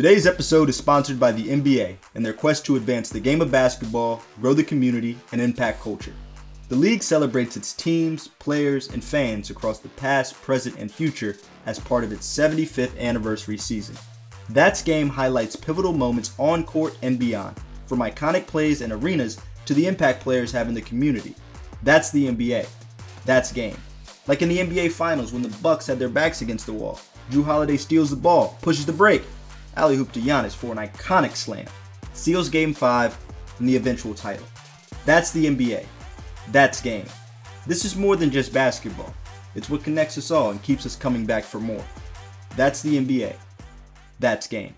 Today's episode is sponsored by the NBA and their quest to advance the game of basketball, grow the community, and impact culture. The league celebrates its teams, players, and fans across the past, present, and future as part of its 75th anniversary season. That's Game highlights pivotal moments on court and beyond, from iconic plays and arenas to the impact players have in the community. That's the NBA. That's Game. Like in the NBA Finals when the Bucks had their backs against the wall. Jrue Holiday steals the ball, pushes the break, alley-oop to Giannis for an iconic slam, seals Game 5 and the eventual title. That's the NBA. That's game. This is more than just basketball. It's what connects us all and keeps us coming back for more. That's the NBA. That's game.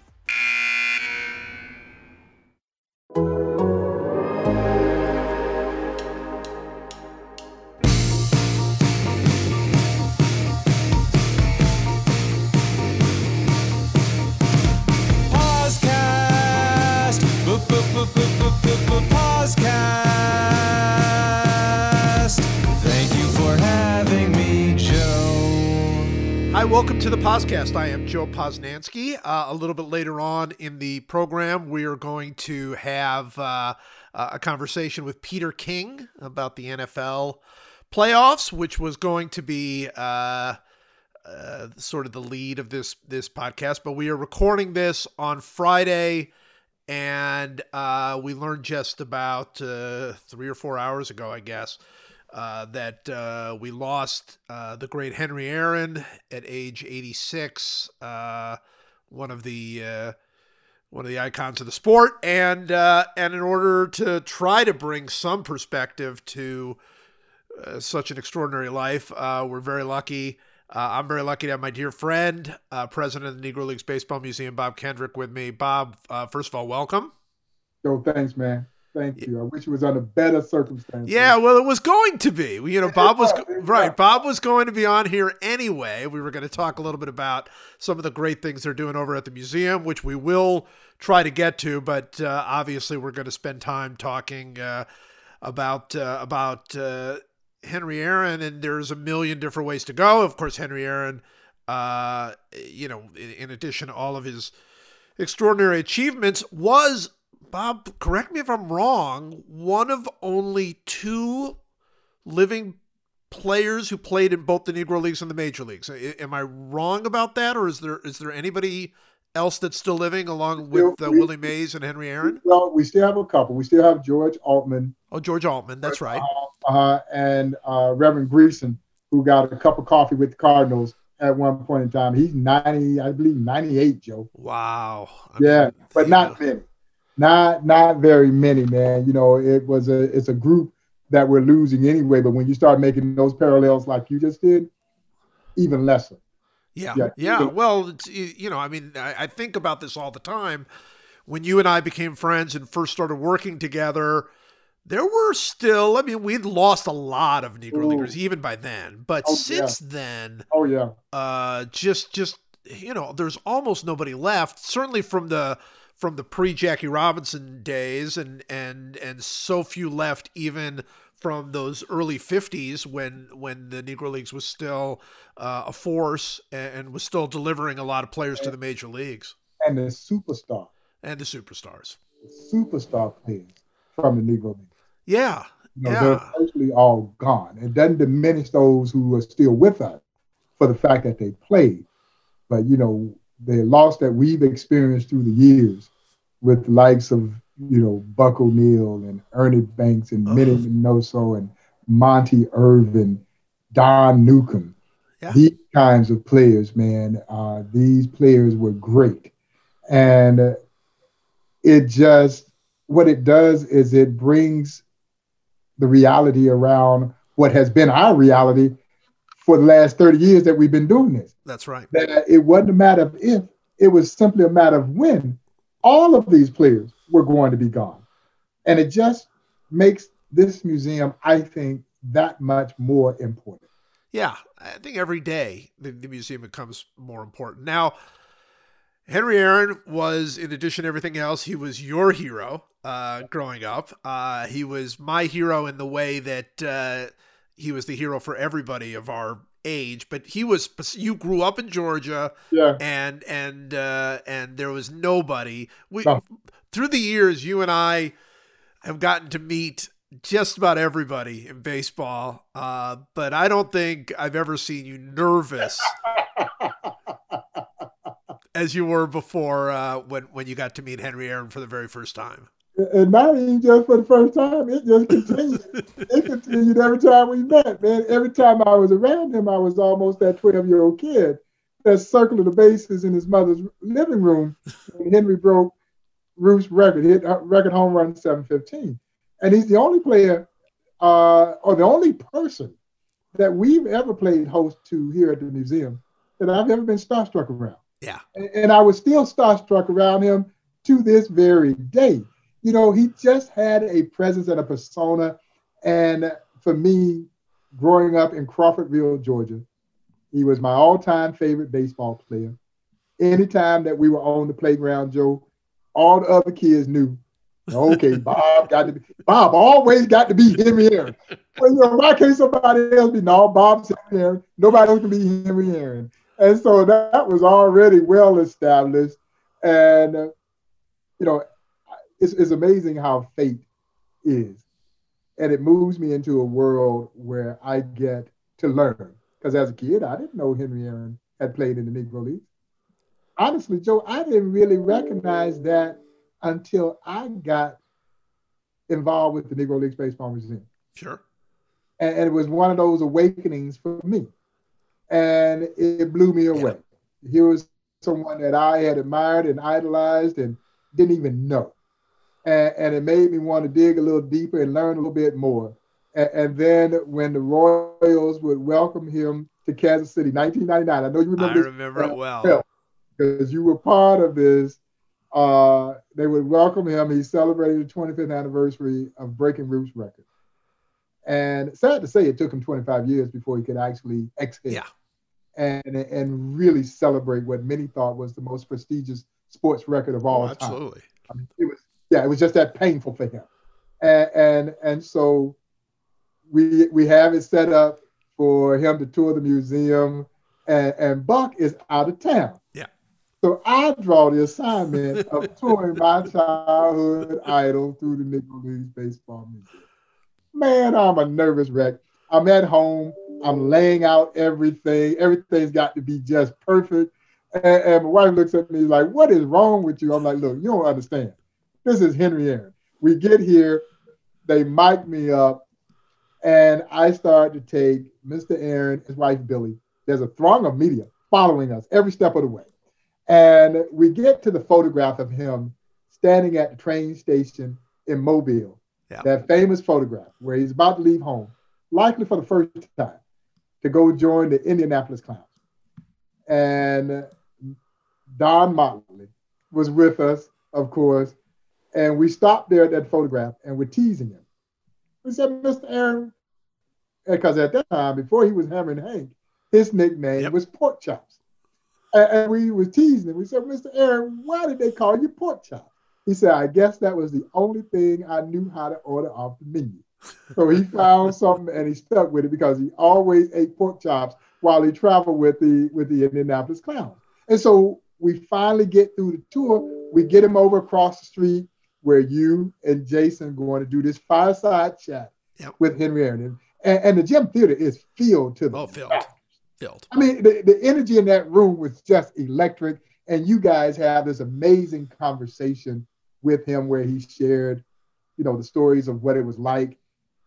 To the podcast. I am Joe Posnanski. Uh, a little bit later on in the program, we are going to have uh, a conversation with Peter King about the NFL playoffs, which was going to be uh, uh, sort of the lead of this this podcast. But we are recording this on Friday, and uh, we learned just about uh, three or four hours ago, I guess, uh, that uh, we lost uh, the great Henry Aaron at age 86, uh, one of the uh, one of the icons of the sport, and and in order to try to bring some perspective to such an extraordinary life, we're very lucky. I'm very lucky to have my dear friend, president of the Negro Leagues Baseball Museum, Bob Kendrick, with me. Bob, first of all, welcome. Yo, thanks, man. Thank you. I wish it was under better circumstances. Yeah, well, it was going to be. You know, Bob was right. Bob was going to be on here anyway. We were going to talk a little bit about some of the great things they're doing over at the museum, which we will try to get to. But uh, obviously, we're going to spend time talking uh, about uh, about uh, Henry Aaron, and there's a million different ways to go. Of course, Henry Aaron, uh, you know, in, in addition to all of his extraordinary achievements, was Bob. Correct me if I'm wrong. One of only two living players who played in both the Negro Leagues and the Major Leagues. Am I wrong about that, or is there is there anybody else that's still living along with uh, we- Willie Mays and Henry Aaron? Well, we still have a couple. We still have George Altman Oh, George Altman. That's right. uh, and uh, Reverend Greason, who got a cup of coffee with the Cardinals at one point in time. He's 90, I believe, 98, Joe. Wow. I Yeah, mean, but not know. many. Not not very many, man. You know, it was a it's a group that we're losing anyway. But when you start making those parallels like you just did, even lesser. Yeah, Yeah. yeah. Well, you know, I mean, I, I think about this all the time. When you and I became friends and first started working together, there were still, I mean, we'd lost a lot of Negro Ooh. Leaguers even by then. But Oh, since then, Oh yeah. uh, just, just, you know, there's almost nobody left. Certainly from the from the pre Jackie Robinson days, and and and so few left even from those early 50s when when the Negro Leagues was still uh, a force and, and was still delivering a lot of players to the major leagues And the superstar, and the superstars. superstar players from the Negro League. Yeah, You know, Yeah. they're virtually all gone. It doesn't diminish those who are still with us for the fact that they played. But, you know, the loss that we've experienced through the years with the likes of, you know, Buck O'Neil and Ernie Banks and. Minnie Minoso and Monte Irvin, Don Newcombe, Yeah. these kinds of players, man, uh, these players were great. And it just, what it does is it brings the reality around what has been our reality for the last 30 years that we've been doing this. that's right. That it wasn't a matter of if, it was simply a matter of when all of these players were going to be gone. And it just makes this museum, I think, that much more important. Yeah, I think every day the, the museum becomes more important. Now, Henry Aaron was, in addition to everything else, he was your hero uh, growing up. Uh, he was my hero in the way that uh, he was the hero for everybody of our age, but he was. You grew up in Georgia, Yeah. and and uh, and there was nobody. We No. through the years, you and I have gotten to meet just about everybody in baseball, uh, but I don't think I've ever seen you nervous as you were before uh, when when you got to meet Henry Aaron for the very first time. And not even just for the first time, it just continued. it continued every time we met, man. Every time I was around him, I was almost that 12 year old kid that circled the bases in his mother's living room when Henry broke Ruth's record, hit uh, record home run 715. And he's the only player, uh, or the only person that we've ever played host to here at the museum that I've ever been starstruck around. Yeah. And, and I was still starstruck around him to this very day. You know, he just had a presence and a persona. And for me, growing up in Crawfordville, Georgia, he was my all-time favorite baseball player. Anytime that we were on the playground, Joe, all the other kids knew. Okay, Bob got to be Bob always got to be Henry Aaron. Well, you know, why can't somebody else be no Bob's Henry Aaron? Nobody else can be Henry Aaron. And so that was already well established. And uh, you know, it's, it's amazing how fate is. And it moves me into a world where I get to learn. Because as a kid, I didn't know Henry Aaron had played in the Negro League. Honestly, Joe, I didn't really recognize that until I got involved with the Negro Leagues Baseball Museum. Sure. And, and it was one of those awakenings for me. And it blew me away. Here was someone that I had admired and idolized and didn't even know. And, and it made me want to dig a little deeper and learn a little bit more. And, and then when the Royals would welcome him to Kansas City, 1999, I know you remember I remember it well. well, because you were part of this. Uh, they would welcome him. He celebrated the 25th anniversary of breaking Ruth's record. And sad to say, it took him 25 years before he could actually exhale Yeah. and, and really celebrate what many thought was the most prestigious sports record of all Oh, time. absolutely. I mean, it was yeah, it was just that painful for him, and and, and so we we have it set up for him to tour the museum, and, and Buck is out of town. Yeah. So I draw the assignment of touring my childhood idol through the Negro Leagues Baseball Museum. Man, I'm a nervous wreck. I'm at home. I'm laying out everything. Everything's got to be just perfect. And, and my wife looks at me like, "What is wrong with you?" I'm like, "Look, you don't understand. This is Henry Aaron. We get here, they mic me up, and I start to take Mr. Aaron, his wife Billye. There's a throng of media following us every step of the way, and we get to the photograph of him standing at the train station in Mobile. Yeah. That famous photograph where he's about to leave home, likely for the first time, to go join the Indianapolis Clowns. And Don Motley was with us, of course, and we stopped there at that photograph and we're teasing him. We said, Mr. Aaron, because at that time, before he was Hammering Hank, his nickname Yep. was Pork Chops. And, and we was teasing him. We said, Mr. Aaron, why did they call you Pork Chops? He said, I guess that was the only thing I knew how to order off the menu. So he found something and he stuck with it because he always ate pork chops while he traveled with the with the Indianapolis Clowns. And so we finally get through the tour. We get him over across the street where you and Jason going to do this fireside chat Yep. with Henry Aaron. And, and the Gem Theater is filled to the Oh, filled. back. Filled. I mean, the, the energy in that room was just electric. And you guys have this amazing conversation with him where he shared, you know, the stories of what it was like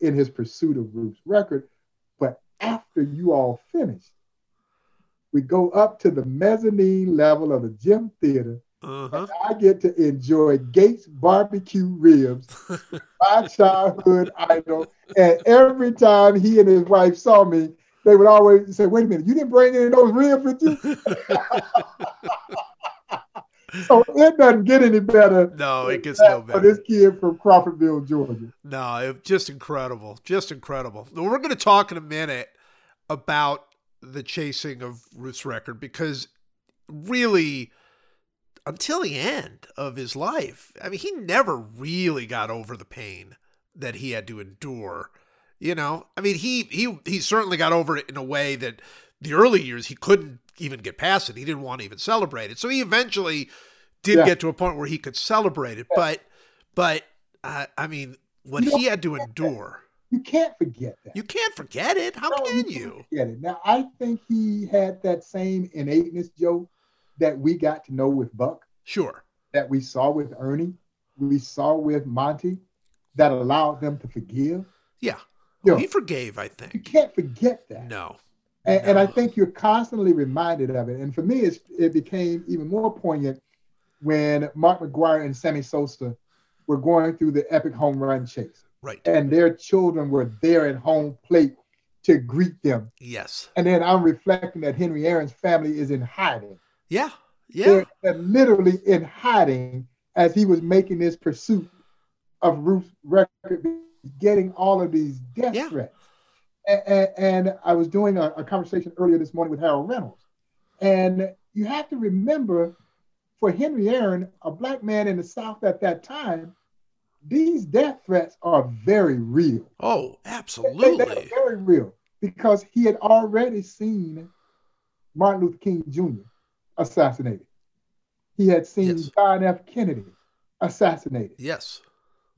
in his pursuit of Ruth's record. But after you all finished, we go up to the mezzanine level of the Gem Theater. Uh-huh. I get to enjoy Gates barbecue ribs, my childhood idol. And every time he and his wife saw me, they would always say, wait a minute, you didn't bring any of those ribs with you? so it doesn't get any better No, it gets no that for better. this kid from Crawfordville, Georgia. No, it, just incredible. Just incredible. We're going to talk in a minute about the chasing of Ruth's record because really, until the end of his life, I mean, he never really got over the pain that he had to endure. You know, I mean, he he he certainly got over it in a way that the early years he couldn't even get past it. He didn't want to even celebrate it. So he eventually did Yeah. get to a point where he could celebrate it. But but uh, I mean, what You he had to endure, You can't forget that. you can't forget it. How No, can can't you? forget it. Now, I think he had that same innateness, Joe, that we got to know with Buck, Sure. that we saw with Ernie, we saw with Monty, that allowed them to forgive. Yeah. You know, He forgave, I think. you can't forget that. No. And, and I think you're constantly reminded of it. And for me, it's, it became even more poignant when Mark McGwire and Sammy Sosa were going through the epic home run chase, Right. and their children were there at home plate to greet them. Yes. And then I'm reflecting that Henry Aaron's family is in hiding. Yeah. Yeah. They're literally in hiding as he was making this pursuit of Ruth's record, getting all of these death Yeah. threats. And, and I was doing a, a conversation earlier this morning with Harold Reynolds. And you have to remember for Henry Aaron, a black man in the South at that time, these death threats are very real. Oh, They- they- absolutely. They're very real because he had already seen Martin Luther King Jr. assassinated. He had seen Yes. John F. Kennedy assassinated, Yes.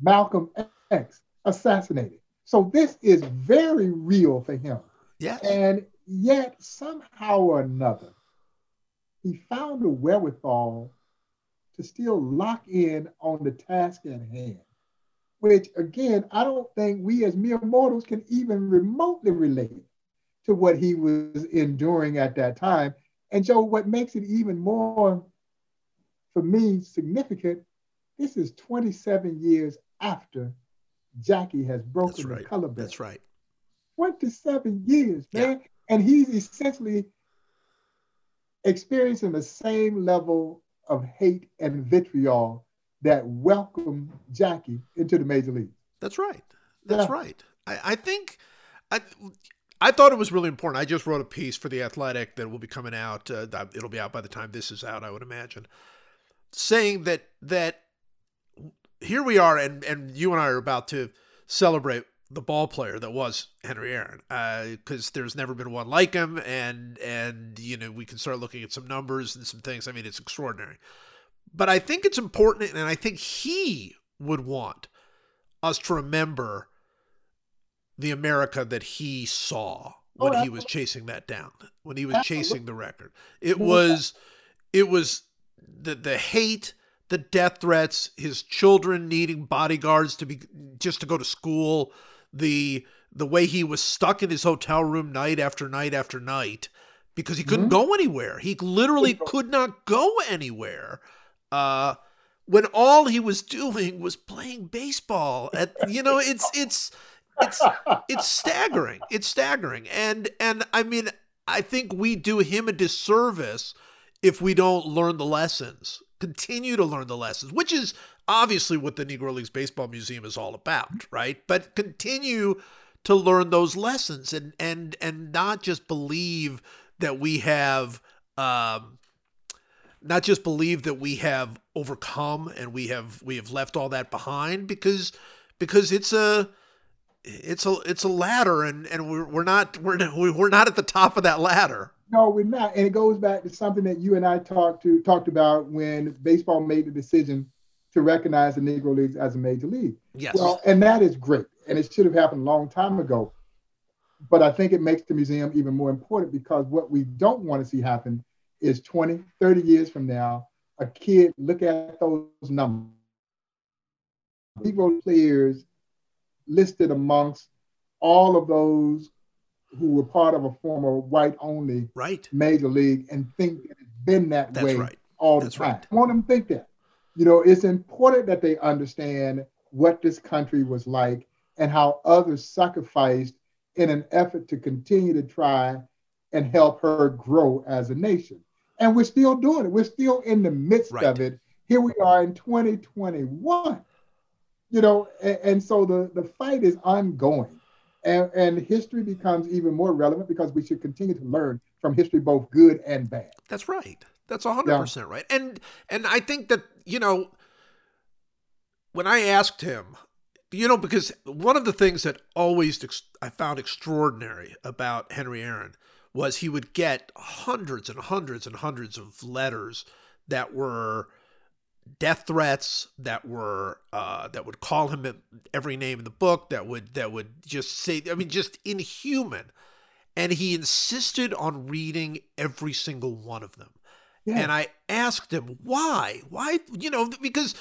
Malcolm X assassinated. So this is very real for him. Yes. And yet, somehow or another, he found a wherewithal to still lock in on the task at hand, which, again, I don't think we as mere mortals can even remotely relate to what he was enduring at that time. And Joe, what makes it even more, for me, significant, this is 27 years after Jackie has That's broken the color belt. That's right. 27 years, Yeah. man. And he's essentially experiencing the same level of hate and vitriol that welcomed Jackie into the major league. That's right. That's Yeah. right. I, I think I I thought it was really important. I just wrote a piece for the Athletic that will be coming out. Uh, it'll be out by the time this is out, I would imagine, saying that that here we are, and and you and I are about to celebrate the ball player that was Henry Aaron, because there's never been one like him, and and you know we can start looking at some numbers and some things. I mean, it's extraordinary. But I think it's important, and I think he would want us to remember the America that he saw when Oh, he was chasing that down, when he was chasing the record. It was, it was the the hate, the death threats, his children needing bodyguards to be just to go to school, the the way he was stuck in his hotel room night after night after night because he couldn't Mhm. go anywhere. He literally could not go anywhere. Uh, when all he was doing was playing baseball at you know it's it's it's it's staggering. It's staggering. And and i mean i think we do him a disservice if we don't learn the lessons continue to learn the lessons which is obviously what the negro leagues baseball museum is all about right? But continue to learn those lessons and and and not just believe that we have um not just believe that we have overcome and we have we have left all that behind because because it's a it's a it's a ladder and and we're, we're not we're we're not at the top of that ladder No, we're not. And it goes back to something that you and I talked to talked about when baseball made the decision to recognize the Negro Leagues as a major league. yes Well, and that is great. And it should have happened a long time ago. But I think it makes the museum even more important because what we don't want to see happen is 20, 30 years from now, a kid look at those numbers. Negro players listed amongst all of those who were part of a former white only right major league and think that it's been that that's way right all the time. right. I want them to think that. You know, it's important that they understand what this country was like and how others sacrificed in an effort to continue to try and help her grow as a nation. And we're still doing it. We're still in the midst Right. of it. Here we are in 2021. You know, and, and so the, the fight is ongoing. And, and history becomes even more relevant because we should continue to learn from history, both good and bad. that's right that's 100% right and and i think that you know when i asked him you know because one of the things that always ex- i found extraordinary about henry aaron was he would get hundreds and hundreds and hundreds of letters that were death threats that were uh, that would call him every name in the book that would that would just say I mean just inhuman. And he insisted on reading every single one of them. Yeah. and I asked him why? Why? You know because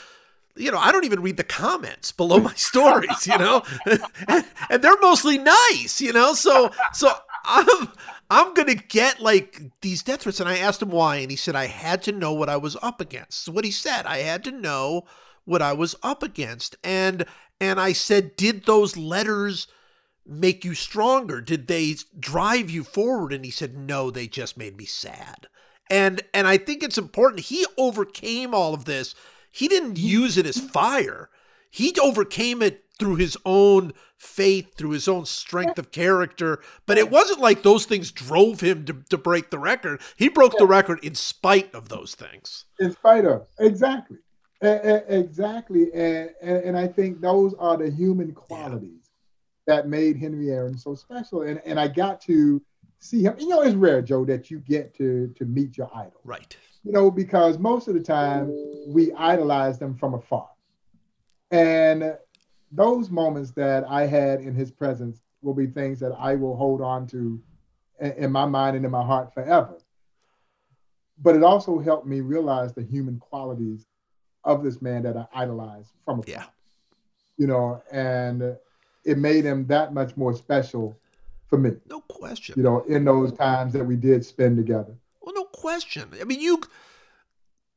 you know I don't even read the comments below my stories you know? And, and they're mostly nice you know? So so I'm I'm gonna get like these death threats. And I asked him why, and he said I had to know what I was up against. What he said, I had to know what I was up against. And and I said, Did those letters make you stronger? Did they drive you forward? And he said, No, they just made me sad. And and I think it's important. He overcame all of this. He didn't use it as fire. He overcame it through his own faith, through his own strength of character. But it wasn't like those things drove him to, to break the record. He broke yeah. the record in spite of those things. In spite of, exactly. exactly. And, and, and, I think those are the human qualities yeah. that made Henry Aaron so special. And, and I got to see him. You know, it's rare, Joe, that you get to, to meet your idol. Right. You know, because most of the time we idolize them from afar. And those moments that I had in his presence will be things that I will hold on to in my mind and in my heart forever. But it also helped me realize the human qualities of this man that I idolized from afar. Yeah. You know, and it made him that much more special for me. No question. You know, in those times that we did spend together. Well, no question. I mean, you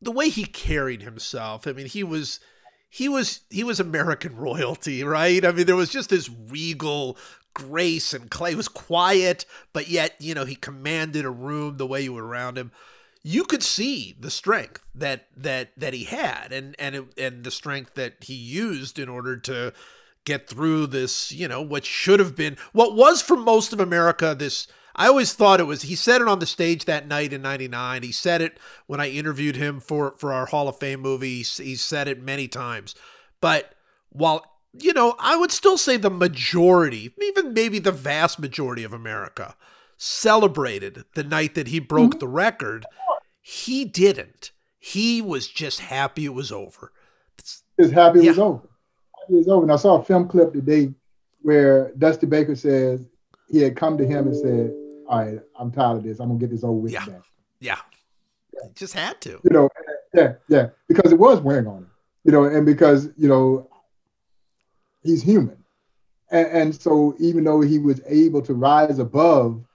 the way he carried himself, I mean, he was he was he was American royalty, right? I mean, there was just this regal grace and Clay was quiet, but yet, you know, he commanded a room the way you were around him. You could see the strength that that that he had and and it, and the strength that he used in order to get through this, you know, what should have been what was for most of America this I always thought it was he said it on the stage that night in 99. He said it when I interviewed him for for our Hall of Fame movie. He, he said it many times. But while you know, I would still say the majority, even maybe the vast majority of America celebrated the night that he broke mm-hmm. the record. He didn't. He was just happy it was over. Just happy it yeah. was over. Happy it was over. And I saw a film clip today where Dusty Baker says he had come to him and said, all right, I'm tired of this. I'm gonna get this over with. Yeah, yeah. yeah. Just had to. You know, yeah, yeah, because it was wearing on him. You know, and because you know he's human, and, and so even though he was able to rise above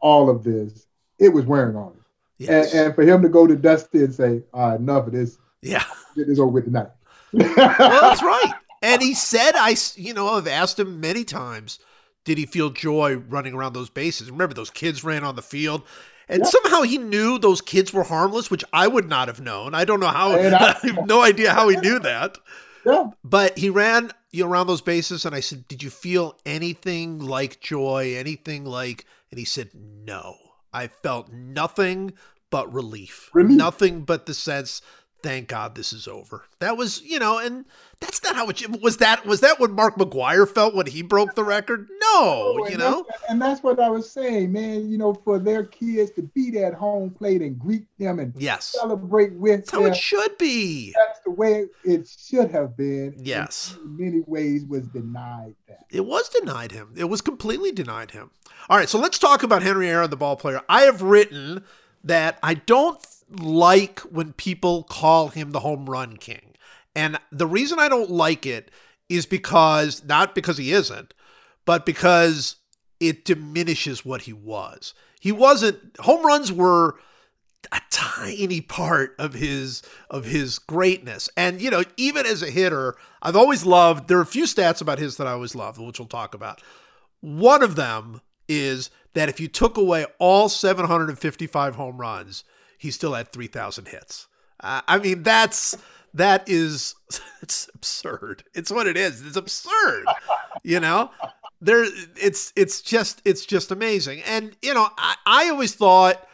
all of this, it was wearing on him. Yes. And, and for him to go to Dusty and say, all right, enough of this. Yeah. Get this over with tonight. well, that's right. And he said, I, you know, I've asked him many times did he feel joy running around those bases? Remember, those kids ran on the field. And yeah. somehow he knew those kids were harmless, which I would not have known. I don't know how. I, I have no idea how he knew that. Yeah. But he ran around those bases, and I said, "Did you feel anything like joy? Anything like?" And he said, "No. I felt nothing but relief. relief. Nothing but the sense thank God this is over. That was, you know, and that's not how it was. That was that what Mark McGwire felt when he broke the record? No, you know. That's, and that's what I was saying, man. You know, for their kids to be at home plate and greet them and yes, celebrate with that's them. how it should be. That's the way it should have been. Yes, in many ways was denied that. It was denied him. It was completely denied him. All right, so let's talk about Henry Aaron, the ball player. I have written that I don't like when people call him the home run king. And the reason I don't like it is because, not because he isn't, but because it diminishes what he was. He wasn't, home runs were a tiny part of his of his greatness. And you know, even as a hitter, I've always loved there are a few stats about his that I always loved, which we'll talk about. One of them is that if you took away all 755 home runs, he still had 3,000 hits. Uh, I mean, that's that is it's absurd. It's what it is. It's absurd. you know, there it's it's just it's just amazing. And you know, I, I always thought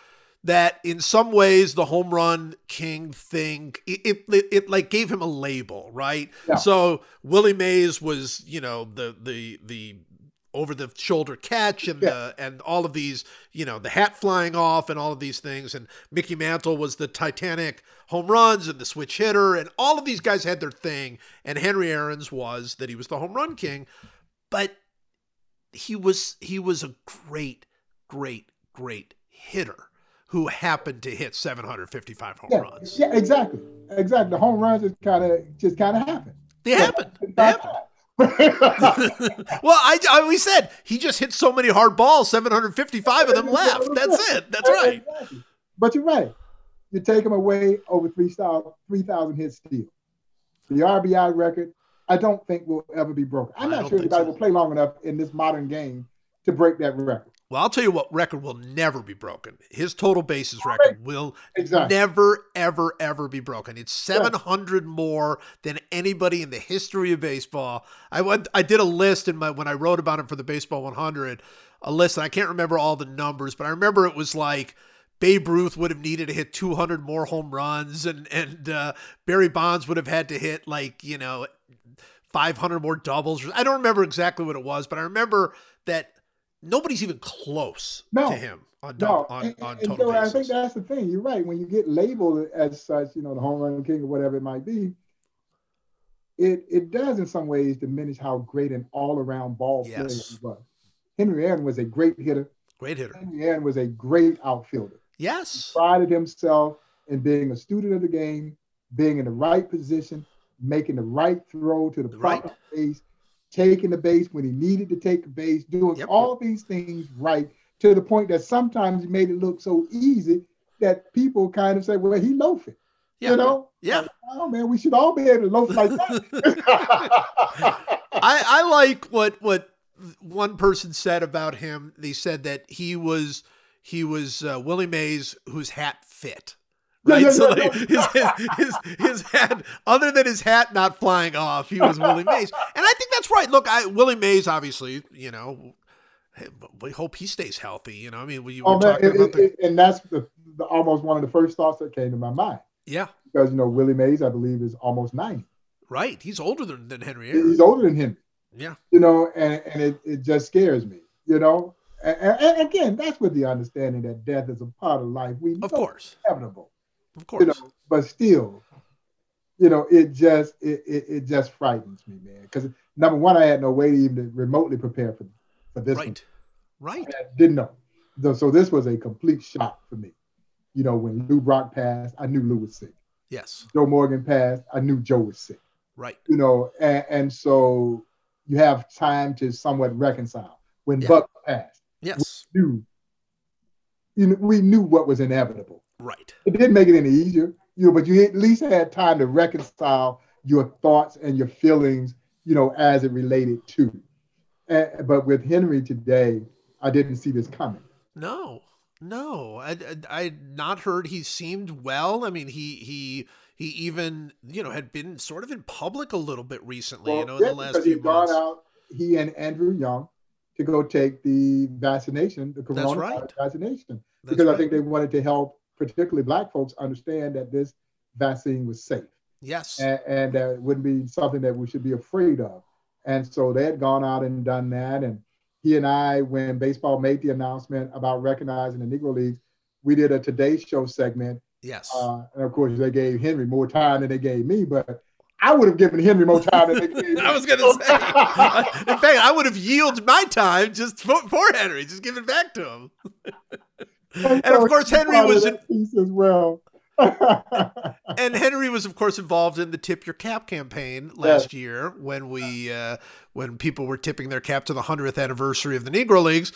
that in some ways the home run king thing it, it, it like gave him a label right yeah. so willie mays was you know the the the over the shoulder catch and Yeah. the and all of these, you know, the hat flying off and all of these things. And Mickey Mantle was the Titanic home runs and the switch hitter, and all of these guys had their thing. And Henry Aaron's was that he was the home run king, but he was he was a great, great, great hitter who happened to hit 755 home Yeah, runs. yeah, exactly, exactly. The home runs just kind of just kind of happened. They happened. They happened. well, I, I always said he just hit so many hard balls, 755 of them left. That's it. That's right. Exactly. But you're right. You take him away over 3,000 3,000 hits steal. The RBI record, I don't think will ever be broken. I'm not sure anybody so. will play long enough in this modern game to break that record. Well, I'll tell you what record will never be broken. His total bases record will Exactly. never, ever, ever be broken. It's 700 more than anybody in the history of baseball. I went, I did a list in my when I wrote about him for the Baseball 100, a list. And I can't remember all the numbers, but I remember it was like Babe Ruth would have needed to hit 200 more home runs, and and uh, Barry Bonds would have had to hit like you know 500 more doubles. I don't remember exactly what it was, but I remember that nobody's even close No. to him on No, on, and, on total so I think that's the thing. You're right. When you get labeled as such, you know, the home run king or whatever it might be, it it does in some ways diminish how great an all around ball player he was. Henry Aaron was a great hitter. Great hitter. Henry Aaron was a great outfielder. Yes. He prided himself in being a student of the game, being in the right position, making the right throw to the proper Right. Taking the base when he needed to take the base, doing Yep. all these things right to the point that sometimes he made it look so easy that people kind of say, well, he loafing. Yeah. You know? Yeah. Like, oh man, we should all be able to loaf like that. I, I like what what one person said about him. They said that he was he was uh, Willie Mays whose hat fit. Right, yeah, so yeah, like his, his his hat, other than his hat not flying off, he was Willie Mays, and I think that's right. Look, I Willie Mays, obviously, you know, we hope he stays healthy. You know, I mean, we were oh man, it- the it- and that's the, the almost one of the first thoughts that came to my mind yeah, because you know Willie Mays, I believe, is almost ninety. right. He's older than, than Henry Aaron. He's older than him. Yeah, you know, and, and it, it just scares me, you know. And, and- again, that's with the understanding that death is a part of life. We know of course, inevitable, of course. you know, but still, you know, it just it, it, it just frightens me, man. Because number one, I had no way to even remotely prepare for for this. one. Right, right. I didn't know. So, this was a complete shock for me. You know, when Lou Brock passed, I knew Lou was sick. Yes, Joe Morgan passed, I knew Joe was sick. right. you know, and, and so you have time to somewhat reconcile. When Yeah. Buck passed, Yes, knew, you know, we knew what was inevitable. Right. It didn't make it any easier, you know, but you at least had time to reconcile your thoughts and your feelings, you know, as it related to. And, but with Henry today, I didn't see this coming. No, no, I, I not heard he seemed well. I mean, he he he even you know had been sort of in public a little bit recently. you know, in the last because few gone months. out, he and Andrew Young, to go take the vaccination, the coronavirus right. vaccination. That's because I think they wanted to help, particularly Black folks, understand that this vaccine was safe yes, and, and that it wouldn't be something that we should be afraid of. And so they had gone out and done that. And he and I, when baseball made the announcement about recognizing the Negro Leagues, we did a Today Show segment. yes. Uh, and of course, they gave Henry more time than they gave me, but I would have given Henry more time than they gave me. I was gonna say. in fact, I would have yielded my time just for, for Henry, just give it back to him. and of course, Henry was in, piece as well. and Henry was, of course, involved in the tip your cap campaign last year when we uh, when people were tipping their cap to the hundredth anniversary of the Negro Leagues.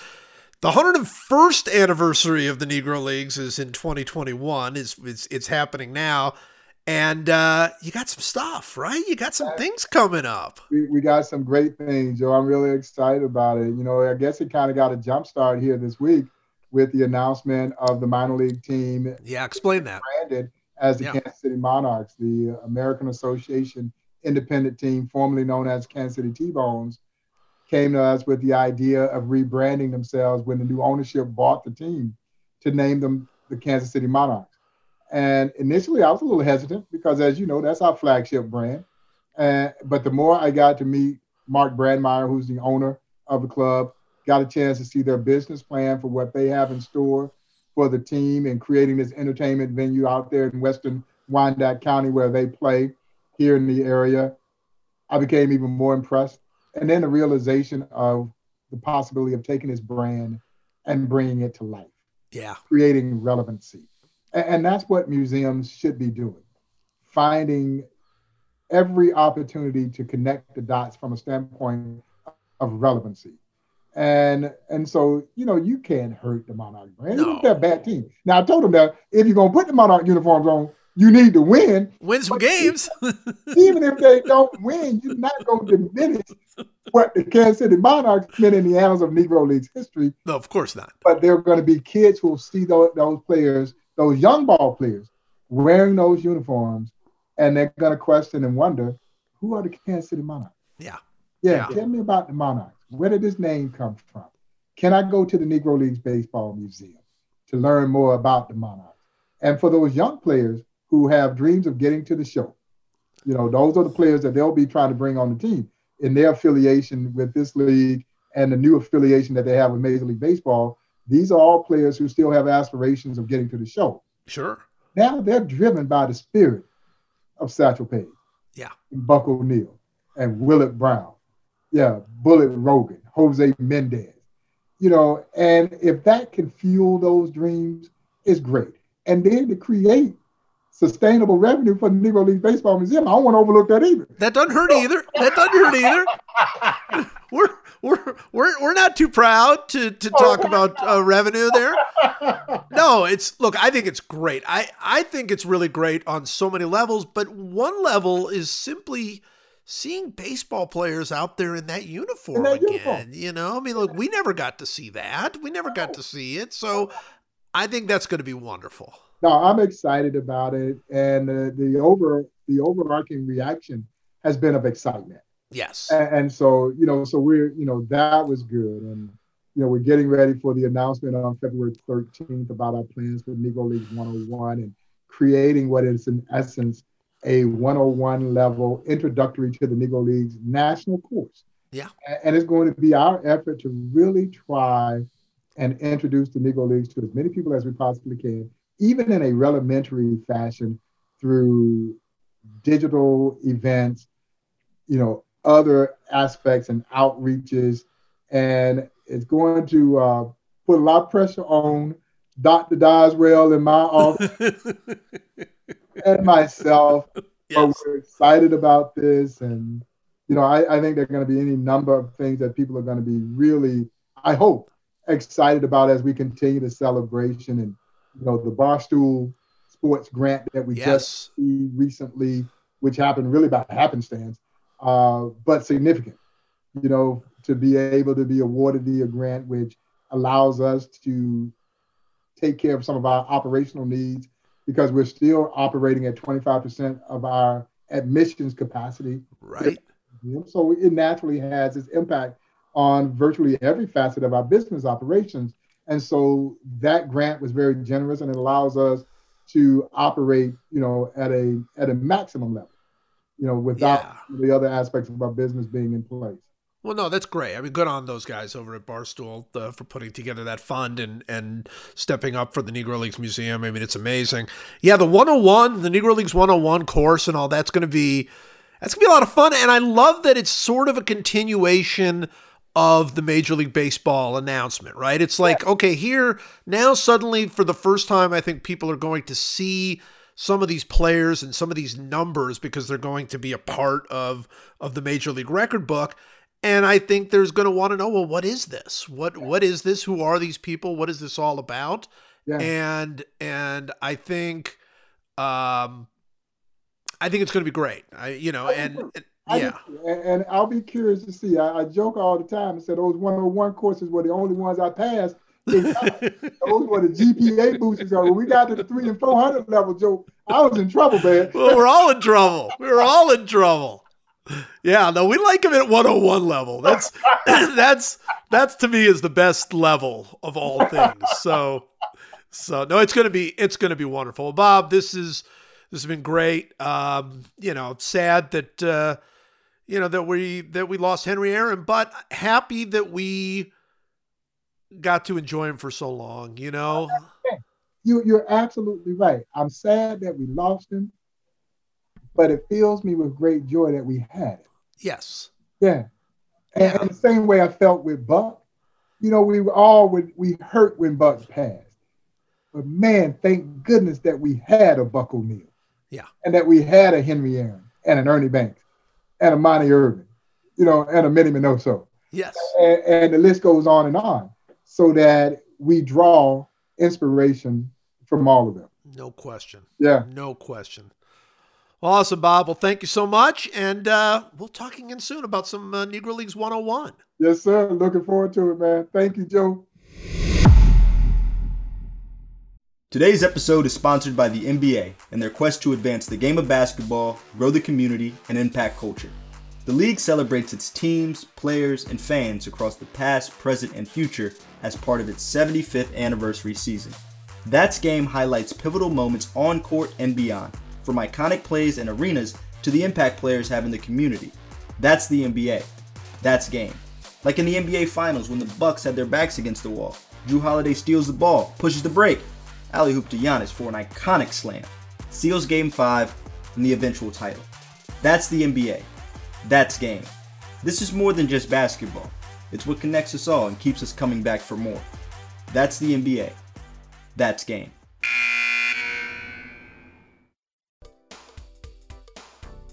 The 101st anniversary of the Negro Leagues is in 2021. Is it's, it's happening now, and uh, you got some stuff, right? You got some things coming up. we, we got some great things, Joe. I'm really excited about it. You know, I guess it kind of got a jump start here this week with the announcement of the minor league team Yeah, explain that. branded as the Yeah. Kansas City Monarchs, the American Association independent team, formerly known as Kansas City T-Bones, came to us with the idea of rebranding themselves when the new ownership bought the team to name them the Kansas City Monarchs. And initially, I was a little hesitant because, as you know, that's our flagship brand. Uh, but the more I got to meet Mark Brandmeyer, who's the owner of the club, got a chance to see their business plan for what they have in store for the team and creating this entertainment venue out there in Western Wyandotte County where they play here in the area. I became even more impressed. And then the realization of the possibility of taking his brand and bringing it to life, Yeah. creating relevancy. And, and that's what museums should be doing finding every opportunity to connect the dots from a standpoint of relevancy. And and so, you know, you can't hurt the Monarch brand. No. They're a bad team. Now I told them that if you're gonna put the Monarch uniforms on, you need to win. Win some games. Even if they don't win, you're not gonna diminish what the Kansas City Monarchs meant in the annals of Negro League's history. no, of course not. But there are going to be kids who will see those, those players, those young ball players, wearing those uniforms, and they're going to question and wonder, who are the Kansas City Monarchs? Yeah. Yeah, Yeah. tell me about the Monarchs. Where did this name come from? Can I go to the Negro Leagues Baseball Museum to learn more about the Monarchs? And for those young players who have dreams of getting to the show, you know, those are the players that they'll be trying to bring on the team in their affiliation with this league and the new affiliation that they have with Major League Baseball. These are all players who still have aspirations of getting to the show. Sure. Now they're driven by the spirit of Satchel Paige. Yeah. Buck O'Neil and Willard Brown. Yeah, Bullet Rogan, Jose Mendez. You know, and if that can fuel those dreams, it's great. And then to create sustainable revenue for the Negro League Baseball Museum, I don't want to overlook that either. That doesn't hurt either. That doesn't hurt either. We're we're we're we're not too proud to to talk about uh, revenue there. No, it's look. I think it's great. I I think it's really great on so many levels. But one level is simply seeing baseball players out there in that uniform In that again. uniform. You know, I mean, look, we never got to see that. We never got to see it. So I think that's going to be wonderful. No, I'm excited about it, and uh, the over the overarching reaction has been of excitement. Yes. And, and so, you know, so we're, you know, that was good. And, you know, we're getting ready for the announcement on February 13th about our plans for Negro League 101 and creating what is, in essence, a 101 level introductory to the Negro Leagues national course. Yeah. And it's going to be our effort to really try and introduce the Negro Leagues to as many people as we possibly can, even in a rudimentary fashion through digital events, you know, other aspects and outreaches. And it's going to uh, put a lot of pressure on Dr. Doswell in my office and myself. But we're excited about this. And, you know, I, I think there are going to be any number of things that people are going to be really, I hope, excited about as we continue the celebration. And, you know, the Barstool Sports grant that we just Yes. received recently, which happened really by happenstance, uh, but significant, you know, to be able to be awarded the grant, which allows us to take care of some of our operational needs because we're still operating at 25% of our admissions capacity. Right. So it naturally has its impact on virtually every facet of our business operations. And so that grant was very generous and it allows us to operate, you know, at a at a maximum level, you know, without Yeah. the other aspects of our business being in place. Well, no, that's great. I mean, good on those guys over at Barstool uh, for putting together that fund and and stepping up for the Negro Leagues Museum. I mean, it's amazing. Yeah, the 101, the Negro Leagues 101 course and all that's going to be that's going to be a lot of fun and I love that it's sort of a continuation of the Major League Baseball announcement, right? It's like, okay, here now suddenly for the first time I think people are going to see some of these players and some of these numbers because they're going to be a part of of the Major League record book. And I think there's going to want to know, well, what is this? What what is this? Who are these people? What is this all about? Yeah. And and I think um I think it's going to be great. I you know, and, and yeah. just- and, I'll be curious to see. I, I joke all the time and said those 101 courses were the only ones I passed. Those were the GPA boosters. When we got to the three and 400 level, Joe, I was in trouble, man. well, we're all in trouble. We're all in trouble. Yeah, no, we like him at 101 level. That's that's that's to me is the best level of all things. So so no, it's gonna be it's gonna be wonderful. Bob, this is this has been great. Um, you know, sad that uh, you know that we that we lost Henry Aaron, but happy that we got to enjoy him for so long. You know, you you're absolutely right. I'm sad that we lost him, but it fills me with great joy that we had it. yes, Yeah. And, Yeah. and the same way I felt with Buck, you know, we were all would we hurt when Buck passed. But man, thank goodness that we had a Buck O'Neil. Yeah. And that we had a Henry Aaron and an Ernie Banks and a Monte Irvin, you know, and a Minnie Minoso. yes, And, and the list goes on and on. So that we draw inspiration from all of them. no question, Yeah. no question. Well, awesome, Bob. Well, thank you so much, and uh, we'll talk again soon about some uh, Negro Leagues 101. Yes, sir. Looking forward to it, man. Thank you, Joe. Today's episode is sponsored by the NBA and their quest to advance the game of basketball, grow the community, and impact culture. The league celebrates its teams, players, and fans across the past, present, and future as part of its 75th anniversary season. That's Game highlights pivotal moments on court and beyond, from iconic plays and arenas to the impact players have in the community. That's the NBA. That's Game. Like in the NBA Finals when the Bucks had their backs against the wall. Jrue Holiday steals the ball, pushes the break, alley-oop to Giannis for an iconic slam, seals Game 5 and the eventual title. That's the NBA. That's game. This is more than just basketball. It's what connects us all and keeps us coming back for more. That's the NBA. That's game.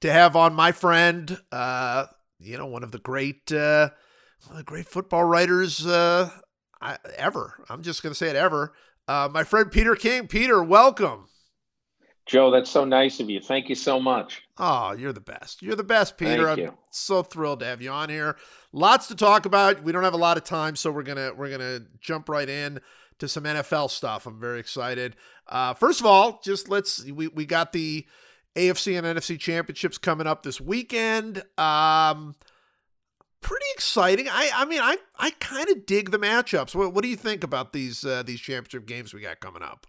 to have on my friend, uh, you know, one of the great, uh, one of the great football writers uh, I, ever. I'm just going to say it ever. Uh, my friend Peter King. Peter, welcome. Joe, that's so nice of you. Thank you so much. Oh, you're the best. You're the best, Peter. Thank I'm you. so thrilled to have you on here. Lots to talk about. We don't have a lot of time, so we're gonna we're gonna jump right in to some NFL stuff. I'm very excited. Uh, first of all, just let's we we got the AFC and NFC championships coming up this weekend. Um, pretty exciting. I I mean I I kind of dig the matchups. What what do you think about these uh, these championship games we got coming up?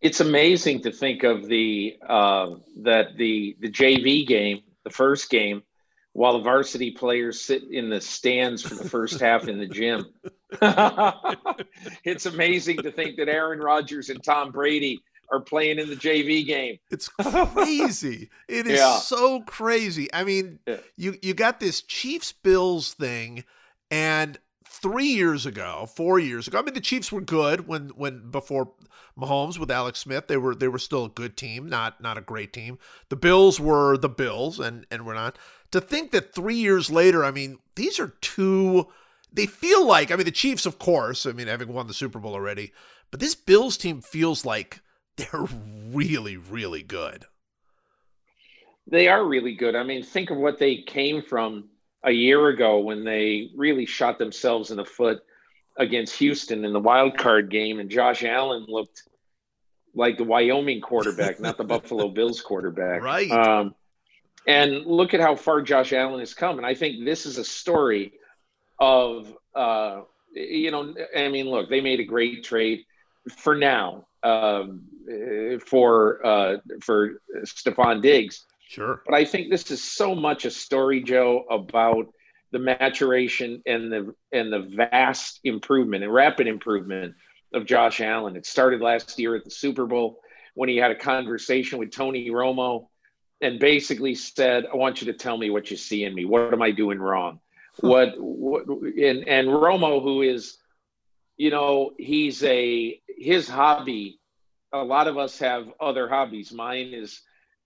It's amazing to think of the uh, that the the JV game, the first game, while the varsity players sit in the stands for the first half in the gym. it's amazing to think that Aaron Rodgers and Tom Brady are playing in the JV game. It's crazy. it is Yeah. so crazy. I mean, Yeah. you you got this Chiefs Bills thing, and three years ago, four years ago, I mean, the Chiefs were good when when before Mahomes with Alex Smith. They were they were still a good team, not not a great team. The Bills were the Bills, and and we're not. To think that three years later, I mean, these are two. They feel like I mean, the Chiefs, of course. I mean, having won the Super Bowl already, but this Bills team feels like they're really, really good. They are really good. I mean, think of what they came from a year ago when they really shot themselves in the foot against Houston in the wild card game, and Josh Allen looked like the Wyoming quarterback, not the Buffalo Bills quarterback. Right. Um, and look at how far Josh Allen has come. And I think this is a story of, uh, you know, I mean, look, they made a great trade for now um, for uh, for Stefon Diggs. Sure. But I think this is so much a story, Joe, about the maturation and the and the vast improvement and rapid improvement of Josh Allen. It started last year at the Super Bowl when he had a conversation with Tony Romo and basically said, "I want you to tell me what you see in me. What am I doing wrong? What, what and and Romo, who is, you know, he's a his hobby. A lot of us have other hobbies. Mine is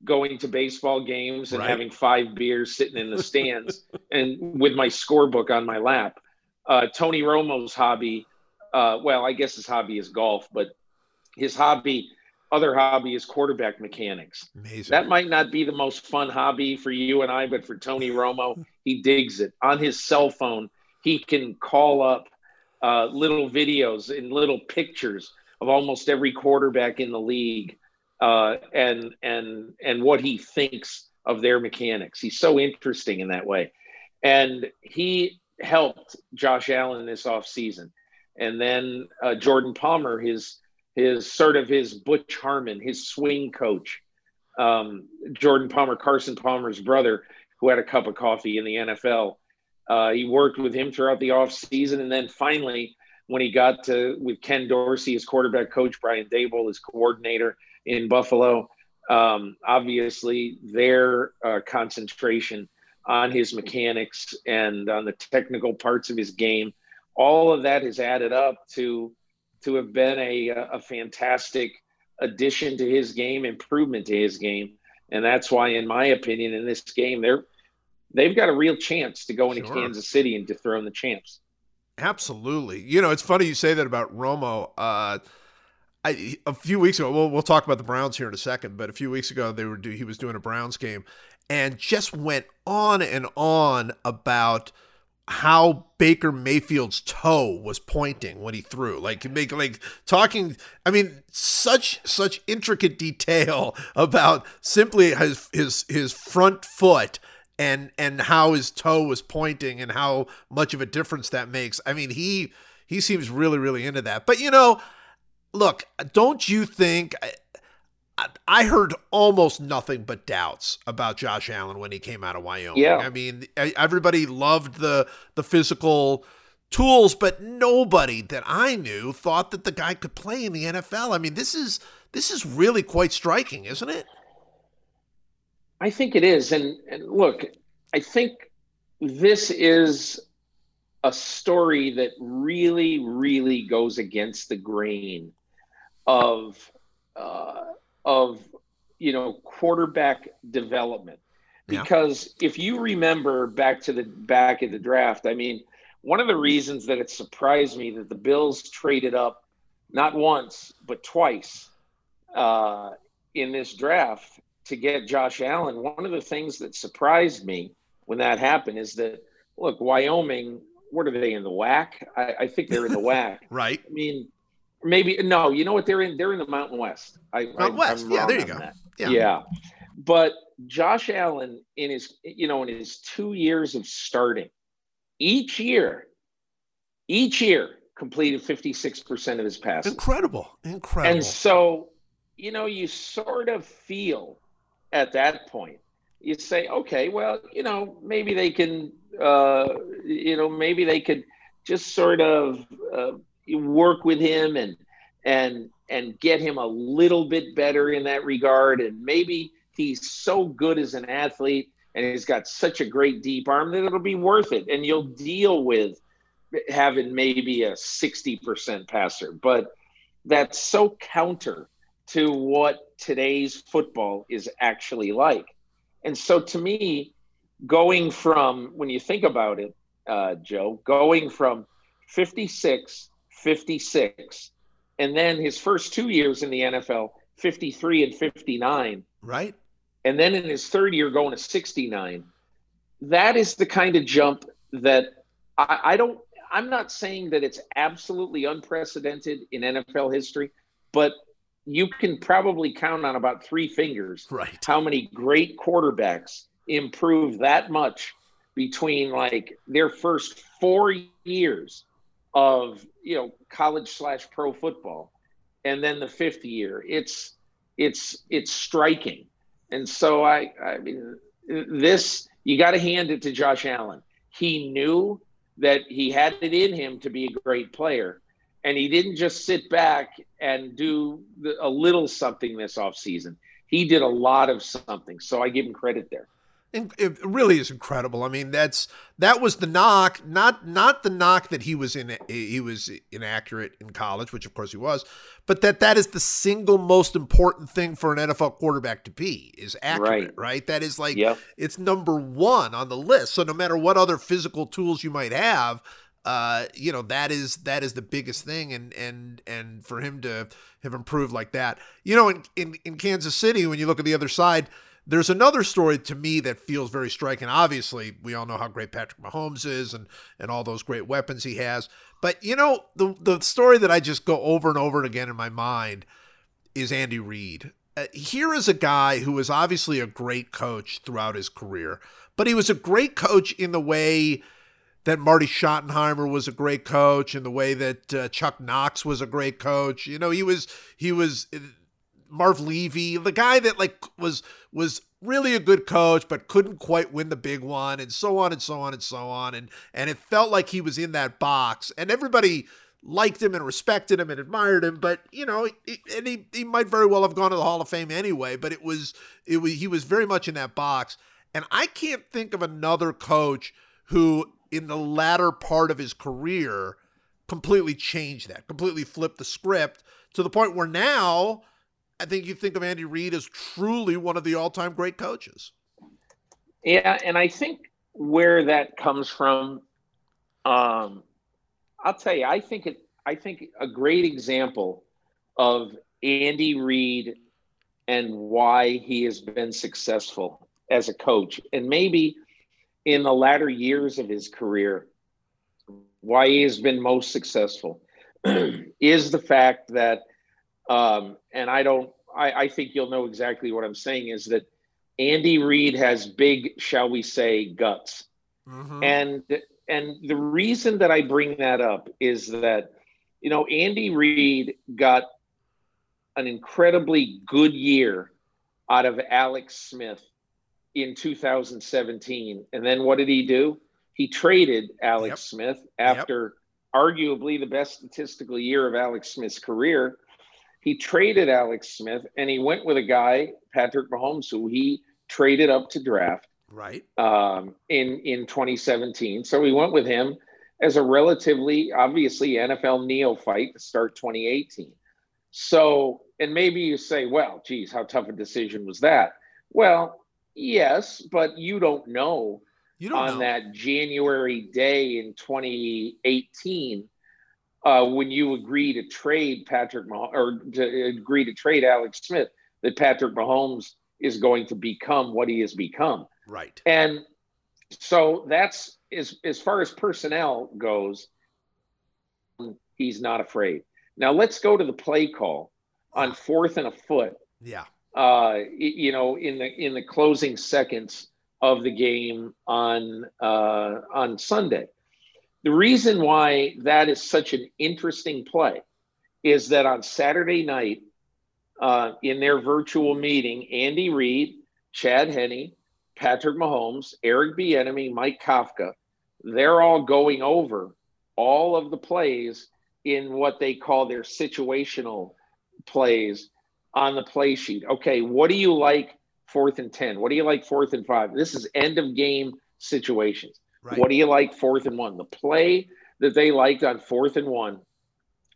going to baseball games and Right. having five beers sitting in the stands and with my scorebook on my lap. Uh, Tony Romo's hobby, uh, well, I guess his hobby is golf, but his hobby, other hobby is quarterback mechanics. Amazing. That might not be the most fun hobby for you and I, but for Tony Romo, he digs it. On his cell phone, he can call up uh, little videos and little pictures of almost every quarterback in the league, uh, and and and what he thinks of their mechanics. He's so interesting in that way, and he helped Josh Allen this offseason. and then uh, Jordan Palmer, his his sort of his Butch Harmon, his swing coach, um, Jordan Palmer, Carson Palmer's brother, who had a cup of coffee in the NFL. Uh, he worked with him throughout the offseason. And then finally, when he got to with Ken Dorsey, his quarterback coach, Brian Daboll, his coordinator in Buffalo, um, obviously their uh, concentration on his mechanics and on the technical parts of his game, all of that has added up to to have been a, a fantastic addition to his game, improvement to his game. And that's why, in my opinion, in this game, they're they've got a real chance to go into Sure. Kansas City and dethrone the champs. Absolutely. You know, it's funny you say that about Romo. Uh, I, a few weeks ago, we'll, we'll talk about the Browns here in a second, but a few weeks ago, they were do, he was doing a Browns game and just went on and on about how Baker Mayfield's toe was pointing when he threw. Like make like talking I mean such such intricate detail about simply his his his front foot and and how his toe was pointing and how much of a difference that makes. I mean, he he seems really really into that. But you know, look, don't you think I, I heard almost nothing but doubts about Josh Allen when he came out of Wyoming. Yeah. I mean, everybody loved the the physical tools, but nobody that I knew thought that the guy could play in the NFL. I mean, this is this is really quite striking, isn't it? I think it is. And, and look, I think this is a story that really, really goes against the grain of uh, of you know quarterback development. Yeah. Because if you remember back to the back of the draft, I mean, one of the reasons that it surprised me that the Bills traded up not once but twice uh, in this draft to get Josh Allen. One of the things that surprised me when that happened is that look, Wyoming, what are they in the WAC? I, I think they're in the WAC. Right. I mean, maybe no. You know what? They're in. They're in the Mountain West. I, Mountain I, West. Yeah, there you go. that. Yeah. Yeah. But Josh Allen in his you know in his two years of starting, each year, each year completed 56% of his passes. Incredible. Incredible. And so, you know, you sort of feel at that point, you say, okay, well, you know, maybe they can, uh, you know, maybe they could just sort of uh, work with him and and and get him a little bit better in that regard. And maybe he's so good as an athlete and he's got such a great deep arm that it'll be worth it. And you'll deal with having maybe a 60% passer. But that's so counter to what today's football is actually like. And so to me, going from, when you think about it, uh, Joe, going from 56, 56, and then his first two years in the NFL, 53 and 59, right? and then in his third year going to 69 that is the kind of jump that I, I don't i'm not saying that it's absolutely unprecedented in nfl history but you can probably count on about three fingers Right. how many great quarterbacks improve that much between like their first four years of you know college slash pro football and then the fifth year. It's it's it's striking. And so i i mean this you got to hand it to josh allen. He knew that he had it in him to be a great player and he didn't just sit back and do the, a little something this offseason he did a lot of something. So I give him credit there it really is incredible. I mean, that's that was the knock, not not the knock that he was in he was inaccurate in college, which of course he was, but that that is the single most important thing for an NFL quarterback to be is accurate, right? right? That is like yep. it's number 1 on the list. So no matter what other physical tools you might have, uh, you know, that is that is the biggest thing and and and for him to have improved like that. You know, in in, in Kansas City when you look at the other side, there's another story to me that feels very striking. Obviously, we all know how great Patrick Mahomes is and and all those great weapons he has. But you know, the the story that I just go over and over again in my mind is Andy Reid. Uh, here is a guy who was obviously a great coach throughout his career, but he was a great coach in the way that Marty Schottenheimer was a great coach, in the way that uh, Chuck Knox was a great coach. You know, he was he was Marv Levy, the guy that like was was really a good coach but couldn't quite win the big one and so on and so on and so on. And and it felt like he was in that box. And everybody liked him and respected him and admired him but you know and he, he might very well have gone to the Hall of Fame anyway but it was it was he was very much in that box. And I can't think of another coach who in the latter part of his career completely changed that completely flipped the script to the point where now I think you think of Andy Reid as truly one of the all-time great coaches. Yeah, and I think where that comes from, um, I'll tell you, I think it. I think a great example of Andy Reid and why he has been successful as a coach, and maybe in the latter years of his career, why he has been most successful is the fact that um, and I don't, I, I think you'll know exactly what I'm saying is that Andy Reid has big, shall we say, guts. Mm-hmm. And and the reason that I bring that up is that, you know, Andy Reid got an incredibly good year out of Alex Smith in 2017. And then what did he do? He traded Alex yep. Smith after yep. arguably the best statistical year of Alex Smith's career he traded Alex Smith and he went with a guy, Patrick Mahomes, who he traded up to draft. Right. Um, in in 2017. So he went with him as a relatively obviously NFL neophyte to start 2018. So, and maybe you say, well, geez, how tough a decision was that? Well, yes, but you don't know you don't on know. that January day in 2018 uh, when you agree to trade Patrick Mah- or to agree to trade Alex Smith, that Patrick Mahomes is going to become what he has become. Right. And so that's as as far as personnel goes, he's not afraid. Now let's go to the play call on fourth and a foot. Yeah. Uh, you know, in the in the closing seconds of the game on uh, on Sunday. The reason why that is such an interesting play is that on Saturday night, uh, in their virtual meeting, Andy Reid, Chad Henne, Patrick Mahomes, Eric Bieniemy, Mike Kafka, they're all going over all of the plays in what they call their situational plays on the play sheet. Okay, what do you like fourth and 10? What do you like fourth and five? This is end of game situations. Right. What do you like fourth and one? The play that they liked on fourth and one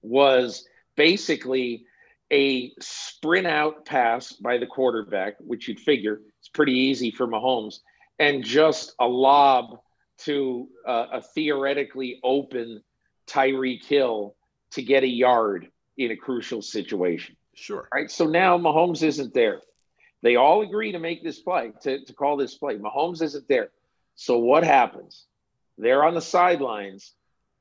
was basically a sprint out pass by the quarterback, which you'd figure it's pretty easy for Mahomes, and just a lob to uh, a theoretically open Tyreek Hill to get a yard in a crucial situation. Sure. Right. So now Mahomes isn't there. They all agree to make this play, to, to call this play. Mahomes isn't there. So what happens? They're on the sidelines.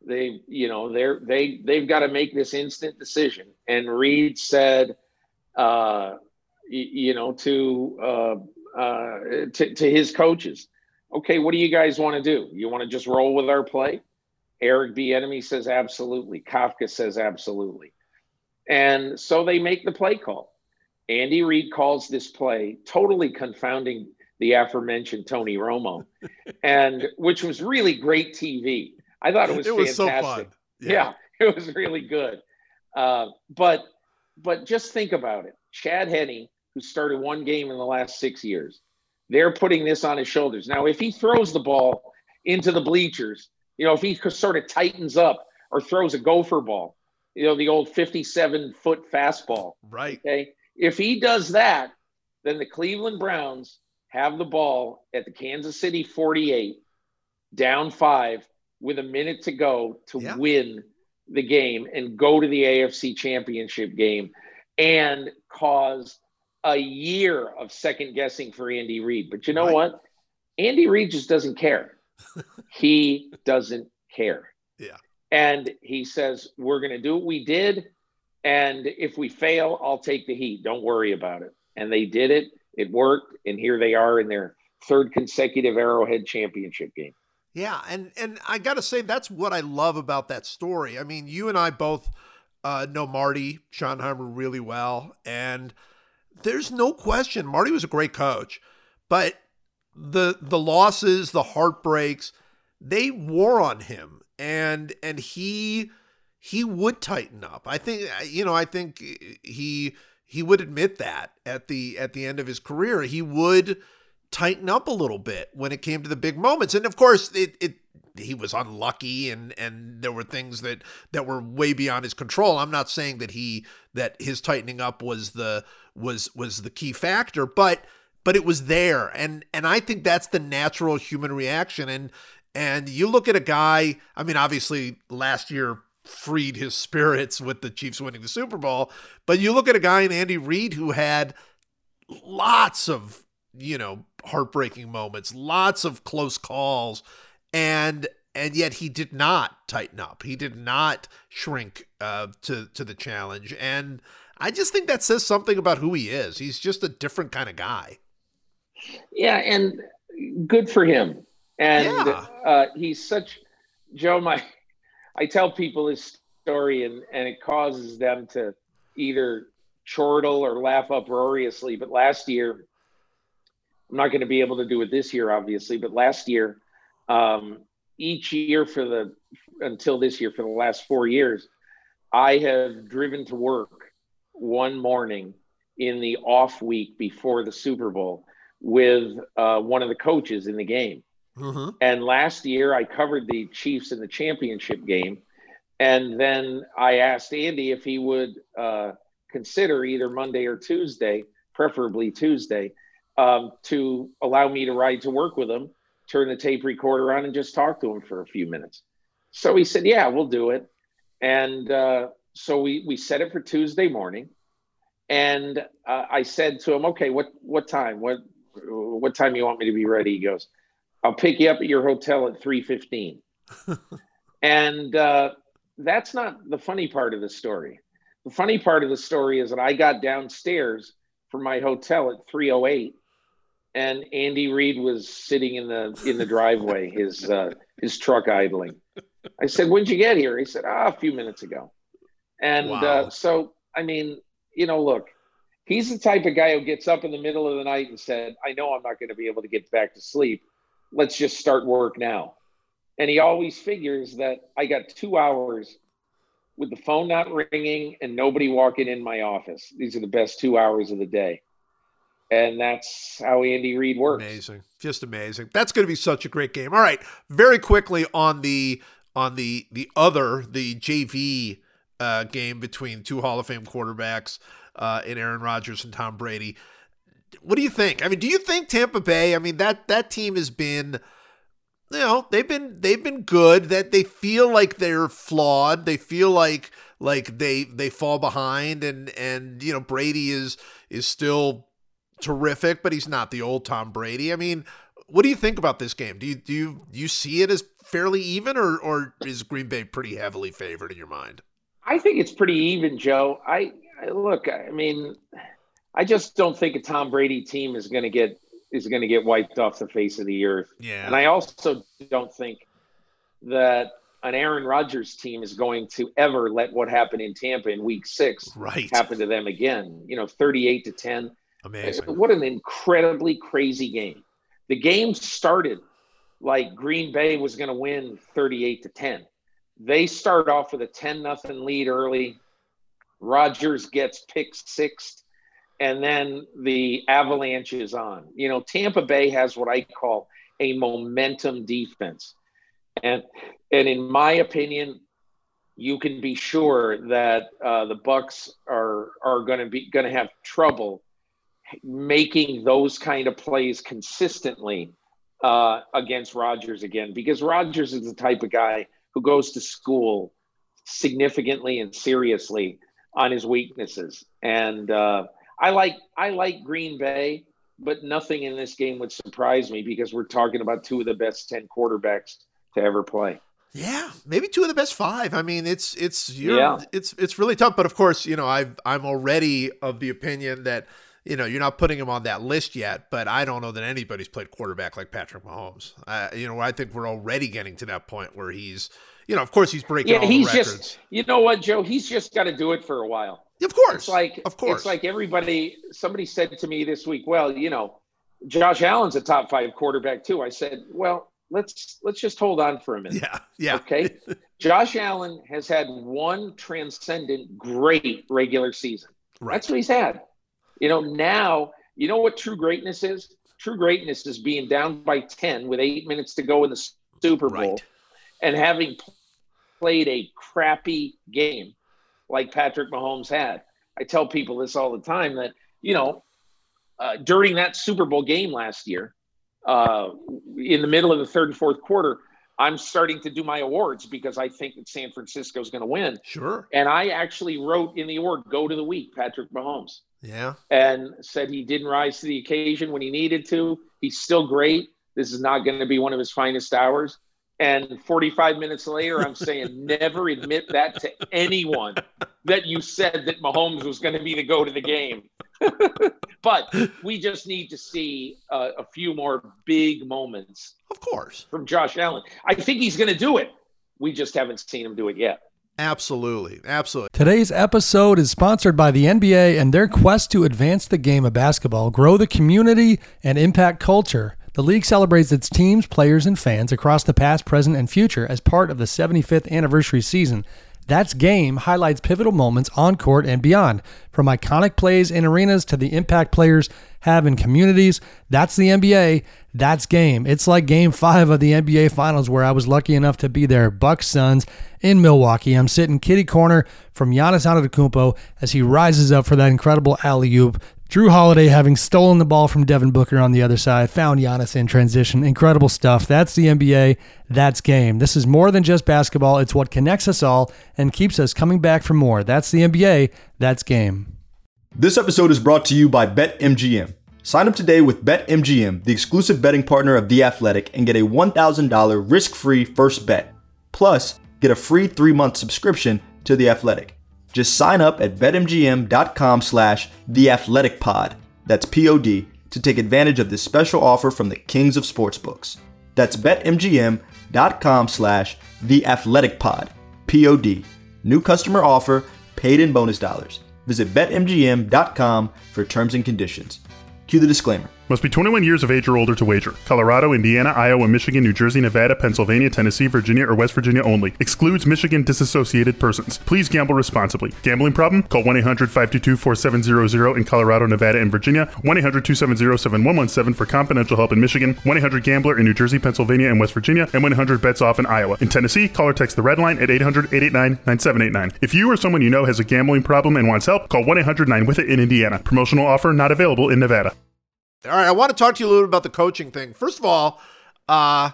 They, you know, they're they they've got to make this instant decision. And Reid said, uh, you know, to uh, uh, to, to his coaches, okay, what do you guys want to do? You want to just roll with our play? Eric Bieniemy says absolutely. Kafka says absolutely. And so they make the play call. Andy Reid calls this play, totally confounding the aforementioned Tony Romo, and which was really great TV. I thought it was, it was fantastic. So yeah. yeah. it was really good. Uh, but but just think about it. Chad Henne, who started one game in the last six years. They're putting this on his shoulders. Now, if he throws the ball into the bleachers, you know, if he sort of tightens up or throws a gopher ball, you know, the old 57 foot fastball. Right. Okay. If he does that, then the Cleveland Browns have the ball at the Kansas City 48, down five with a minute to go to Yeah. win the game and go to the AFC championship game and cause a year of second guessing for Andy Reid. But you know Right. what? Andy Reid just doesn't care. he doesn't care. And he says, We're going to do what we did. And if we fail, I'll take the heat. Don't worry about it. And they did it. It worked. And here they are in their third consecutive Arrowhead championship game. Yeah, and and I got to say that's what I love about that story. I mean, you and I both uh, know Marty Schottenheimer really well, and there's no question Marty was a great coach, but the the losses, the heartbreaks, they wore on him, and and he he would tighten up. I think you know I think he he would admit that at the at the end of his career he would tighten up a little bit when it came to the big moments. And of course, it, it he was unlucky and and there were things that that were way beyond his control. I'm not saying that he that his tightening up was the was was the key factor, but but it was there. And and I think that's the natural human reaction and and you look at a guy, I mean obviously last year freed his spirits with the Chiefs winning the Super Bowl, but you look at a guy in Andy Reid who had lots of you know heartbreaking moments lots of close calls and and yet he did not tighten up. He did not shrink uh, to to the challenge and i just think that says something about who he is. He's just a different kind of guy. Yeah, and good for him. And Yeah. uh, he's such Joe. My, I tell people his story, and and it causes them to either chortle or laugh uproariously. But last year, I'm not going to be able to do it this year, obviously. But last year, um, each year for the until this year for the last four years, I have driven to work one morning in the off week before the Super Bowl with uh, one of the coaches in the game. Mm-hmm. And last year, I covered the Chiefs in the championship game. And then I asked Andy if he would uh, consider either Monday or Tuesday, preferably Tuesday, um, to allow me to ride to work with him, turn the tape recorder on, and just talk to him for a few minutes. So he said, "Yeah, we'll do it." And uh, so we we set it for Tuesday morning. And uh, I said to him, "Okay, what what time? What what time you want me to be ready?" He goes, "I'll pick you up at your hotel at 3:15." and uh, that's not the funny part of the story. The funny part of the story is that I got downstairs from my hotel at 3:08, and Andy Reid was sitting in the in the driveway, his uh, his truck idling. I said, "When'd you get here?" He said, "Ah, a few minutes ago." And Wow. uh, so, I mean, you know, look, he's the type of guy who gets up in the middle of the night and said, "I know I'm not going to be able to get back to sleep. Let's just start work now." And he always figures that I got two hours with the phone not ringing and nobody walking in my office. These are the best two hours of the day. And that's how Andy Reid works. Amazing, just amazing. That's going to be such a great game. All right, very quickly on the on the the other the JV uh, game between two Hall of Fame quarterbacks uh, in Aaron Rodgers and Tom Brady. What do you think? I mean, do you think Tampa Bay? I mean that that team has been, you know, they've been they've been good. That they feel like they're flawed. They feel like like they they fall behind, and and you know Brady is is still terrific, but he's not the old Tom Brady. I mean, what do you think about this game? Do you do you, do you see it as fairly even, or or is Green Bay pretty heavily favored in your mind? I think it's pretty even, Joe. I, I look. I mean, I just don't think a Tom Brady team is going to get is going to get wiped off the face of the earth. Yeah, And I also don't think that an Aaron Rodgers team is going to ever let what happened in Tampa in Week Six right. happen to them again. You know, thirty-eight to ten. Amazing. What an incredibly crazy game. The game started like Green Bay was going to win 38 to 10. They start off with a 10 nothing lead early. Rodgers gets picked sixth and then the avalanche is on. You know, Tampa Bay has what I call a momentum defense. And and in my opinion, you can be sure that uh, the Bucks are are going to be going to have trouble making those kind of plays consistently uh, against Rodgers again because Rodgers is the type of guy who goes to school significantly and seriously on his weaknesses. And uh, I like I like Green Bay, but nothing in this game would surprise me because we're talking about two of the best ten quarterbacks to ever play. Yeah, maybe two of the best five. I mean, it's it's yeah, it's it's really tough. But of course, you know, I've I'm already of the opinion that you know you're not putting him on that list yet. But I don't know that anybody's played quarterback like Patrick Mahomes. Uh, you know, I think we're already getting to that point where he's, you know, of course he's breaking. Yeah, he's just. You know what, Joe? He's just got to do it for a while. Of course, it's like of course, it's like everybody. Somebody said to me this week, "Well, you know, Josh Allen's a top five quarterback too." I said, "Well, let's let's just hold on for a minute. Yeah, yeah. Okay. Josh Allen has had one transcendent great regular season. Right. That's what he's had. You know, now you know what true greatness is? True greatness is being down by 10 with eight minutes to go in the Super Bowl right. and having played a crappy game like Patrick Mahomes had. I tell people this all the time that, you know, uh, during that Super Bowl game last year, uh, in the middle of the third and fourth quarter, I'm starting to do my awards because I think that San Francisco is going to win. Sure. And I actually wrote in the award, go to the week, Patrick Mahomes. Yeah. And said he didn't rise to the occasion when he needed to. He's still great. This is not going to be one of his finest hours. And 45 minutes later, I'm saying never admit that to anyone that you said that Mahomes was going to be the go to the game. but we just need to see uh, a few more big moments. Of course. From Josh Allen. I think he's going to do it. We just haven't seen him do it yet. Absolutely. Absolutely. Today's episode is sponsored by the NBA and their quest to advance the game of basketball, grow the community, and impact culture. The league celebrates its teams, players, and fans across the past, present, and future as part of the 75th anniversary season. That's Game highlights pivotal moments on court and beyond, from iconic plays in arenas to the impact players have in communities. That's the NBA. That's Game. It's like Game 5 of the NBA Finals where I was lucky enough to be there. Bucks Suns in Milwaukee. I'm sitting kitty corner from Giannis Antetokounmpo as he rises up for that incredible alley-oop Jrue Holiday having stolen the ball from Devin Booker on the other side, found Giannis in transition. Incredible stuff. That's the NBA. That's game. This is more than just basketball. It's what connects us all and keeps us coming back for more. That's the NBA. That's game. This episode is brought to you by BetMGM. Sign up today with BetMGM, the exclusive betting partner of The Athletic, and get a $1,000 risk free first bet. Plus, get a free three month subscription to The Athletic. Just sign up at betmgm.com slash theathleticpod, that's P-O-D, to take advantage of this special offer from the kings of sportsbooks. That's betmgm.com slash theathleticpod, P-O-D. New customer offer, paid in bonus dollars. Visit betmgm.com for terms and conditions. Cue the disclaimer. Must be 21 years of age or older to wager. Colorado, Indiana, Iowa, Michigan, New Jersey, Nevada, Pennsylvania, Tennessee, Virginia, or West Virginia only. Excludes Michigan disassociated persons. Please gamble responsibly. Gambling problem? Call 1 800 522 4700 in Colorado, Nevada, and Virginia. 1 800 270 7117 for confidential help in Michigan. 1 800 Gambler in New Jersey, Pennsylvania, and West Virginia. And 1 800 Bets Off in Iowa. In Tennessee, call or text the red line at 800 889 9789. If you or someone you know has a gambling problem and wants help, call 1 800 9 with it in Indiana. Promotional offer not available in Nevada. All right, I want to talk to you a little bit about the coaching thing. First of all, uh,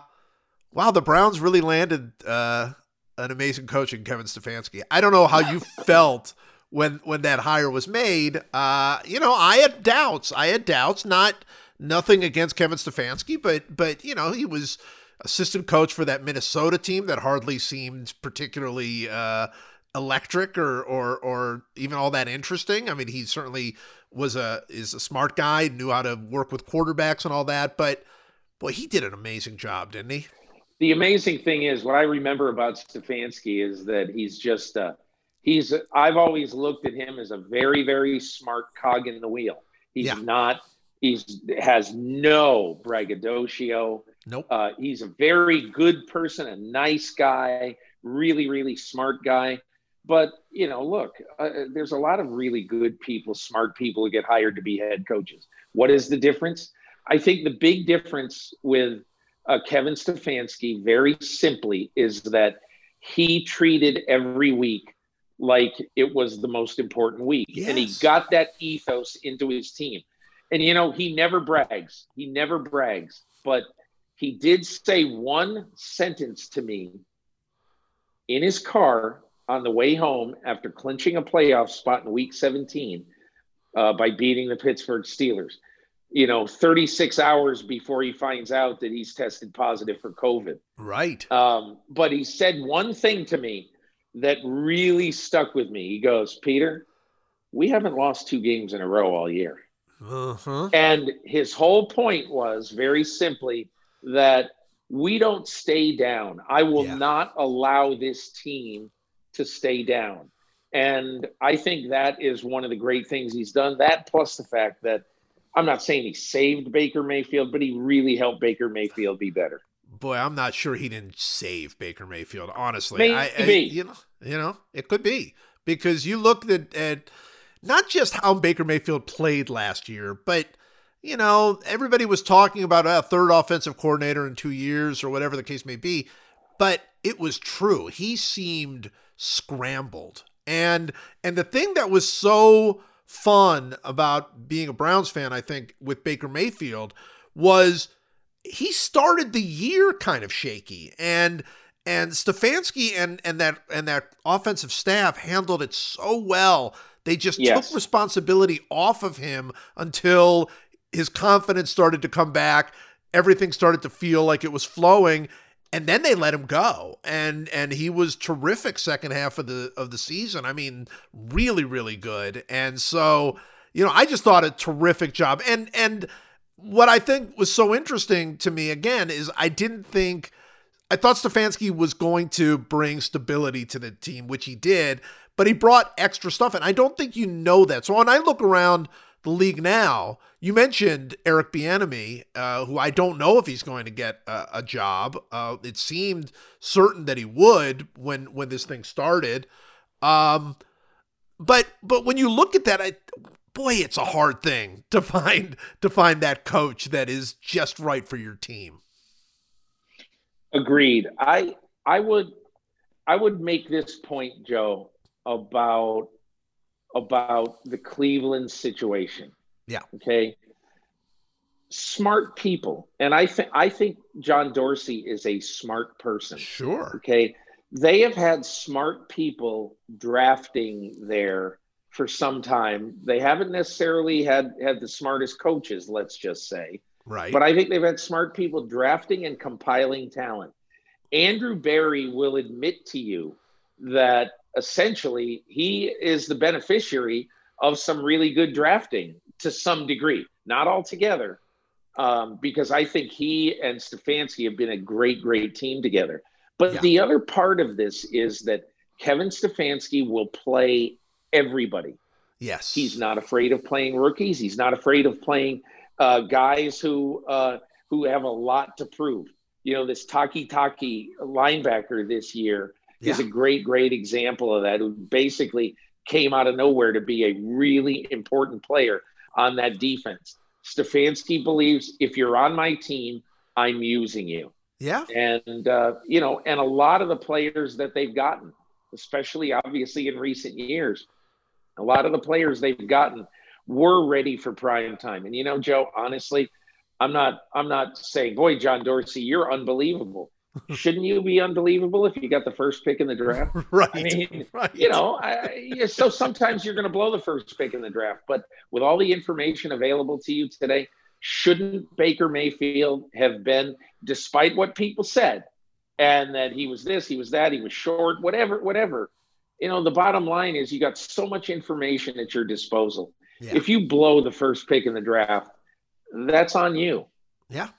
wow, the Browns really landed uh, an amazing coach in Kevin Stefanski. I don't know how you felt when when that hire was made. Uh, you know, I had doubts. I had doubts. Not nothing against Kevin Stefanski, but but you know, he was assistant coach for that Minnesota team that hardly seemed particularly uh, electric or or or even all that interesting. I mean, he certainly was a is a smart guy, knew how to work with quarterbacks and all that. But boy, he did an amazing job, didn't he? The amazing thing is what I remember about Stefanski is that he's just uh, he's I've always looked at him as a very very smart cog in the wheel. He's yeah. not he's has no braggadocio. Nope. Uh, he's a very good person, a nice guy, really really smart guy. But you know, look, uh, there's a lot of really good people, smart people who get hired to be head coaches. What is the difference? I think the big difference with uh, Kevin Stefanski, very simply, is that he treated every week like it was the most important week, Yes. and he got that ethos into his team. And you know, he never brags. He never brags, but he did say one sentence to me in his car on the way home after clinching a playoff spot in week 17 uh, by beating the Pittsburgh Steelers. You know, 36 hours before he finds out that he's tested positive for COVID. Right. Um, but he said one thing to me that really stuck with me. He goes, Peter, we haven't lost two games in a row all year. Uh-huh. And his whole point was very simply that we don't stay down. I will Yeah. not allow this team to stay down. And I think that is one of the great things he's done. That plus the fact that I'm not saying he saved Baker Mayfield, but he really helped Baker Mayfield be better. Boy, I'm not sure he didn't save Baker Mayfield. Honestly, I, I, Maybe. you know, you know, it could be because you look at, at not just how Baker Mayfield played last year, but you know, everybody was talking about a third offensive coordinator in two years or whatever the case may be, but it was true. He seemed scrambled, and and the thing that was so fun about being a Browns fan, I think, with Baker Mayfield was he started the year kind of shaky and and Stefanski and and that and that offensive staff handled it so well. They just Yes. took responsibility off of him until his confidence started to come back. Everything started to feel like it was flowing and then they let him go. And and he was terrific second half of the of the season. I mean, really really good. And so, you know, I just thought a terrific job. And and what I think was so interesting to me again is I didn't think I thought Stefanski was going to bring stability to the team, which he did, but he brought extra stuff. And I don't think you know that. So when I look around the league now, you mentioned Eric Bieniemy, uh, who I don't know if he's going to get a, a job. Uh, it seemed certain that he would when when this thing started. Um, but but when you look at that, I boy, it's a hard thing to find to find that coach that is just right for your team. Agreed. I I would I would make this point, Joe, about about the Cleveland situation. Yeah. Okay. Smart people, and I think I think John Dorsey is a smart person. Sure. Okay. They have had smart people drafting there for some time. They haven't necessarily had had the smartest coaches, let's just say. Right. But I think they've had smart people drafting and compiling talent. Andrew Barry will admit to you that essentially he is the beneficiary of some really good drafting to some degree, not altogether, um, because I think he and Stefanski have been a great, great team together. But Yeah. the other part of this is that Kevin Stefanski will play everybody. yes. He's not afraid of playing rookies. He's not afraid of playing uh, guys who uh, who have a lot to prove. You know, this Takitaki linebacker this year is a great, great example of that. Who basically came out of nowhere to be a really important player on that defense. Stefanski believes if you're on my team, I'm using you Yeah. and uh, you know, and a lot of the players that they've gotten, especially obviously in recent years, a lot of the players they've gotten were ready for prime time. And you know, Joe, honestly, I'm not I'm not saying, boy, John Dorsey, you're unbelievable. Shouldn't you be unbelievable if you got the first pick in the draft? Right. I mean, right. you know, I, so sometimes you're going to blow the first pick in the draft, but with all the information available to you today, shouldn't Baker Mayfield have been, despite what people said, and that he was this, he was that, he was short, whatever, whatever. You know, the bottom line is you got so much information at your disposal. Yeah. If you blow the first pick in the draft, that's on you. Yeah.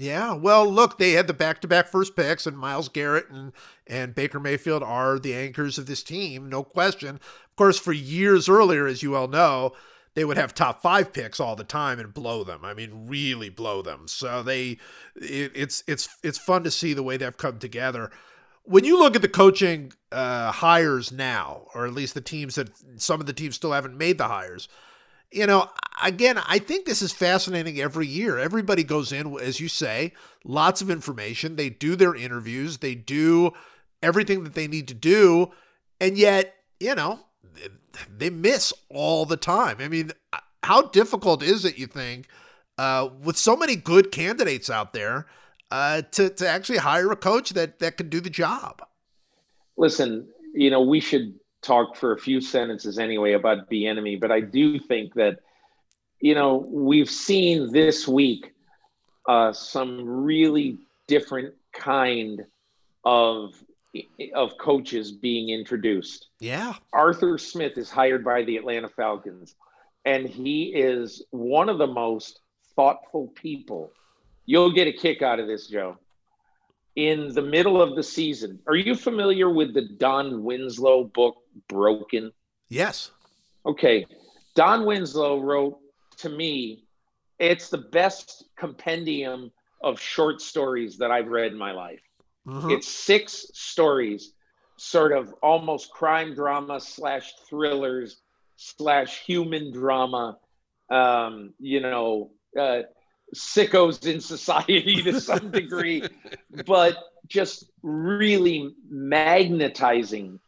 Yeah. Well, look, they had the back-to-back first picks, and Myles Garrett and and Baker Mayfield are the anchors of this team, no question. Of course, for years earlier, as you all know, they would have top five picks all the time and blow them. I mean, really blow them. So they, it, it's it's it's fun to see the way they've come together. when you look at the coaching uh, hires now, or at least the teams that some of the teams still haven't made the hires, you know, again, I think this is fascinating every year. Everybody goes in, as you say, lots of information. They do their interviews, they do everything that they need to do, and yet, you know, they miss all the time. I mean, how difficult is it, you think, uh, with so many good candidates out there, uh, to, to actually hire a coach that, that can do the job? Listen, you know, we should talk for a few sentences anyway about the enemy, but I do think that you know we've seen this week uh, some really different kind of of coaches being introduced. Yeah, Arthur Smith is hired by the Atlanta Falcons, and he is one of the most thoughtful people. You'll get a kick out of this, Joe in the middle of the season. Are you familiar with the Don Winslow book, Broken? Yes. Okay. Don Winslow wrote to me, it's the best compendium of short stories that I've read in my life. Mm-hmm. It's six stories, sort of almost crime drama slash thrillers slash human drama. Um, you know, uh, sickos in society to some degree, but just really magnetizing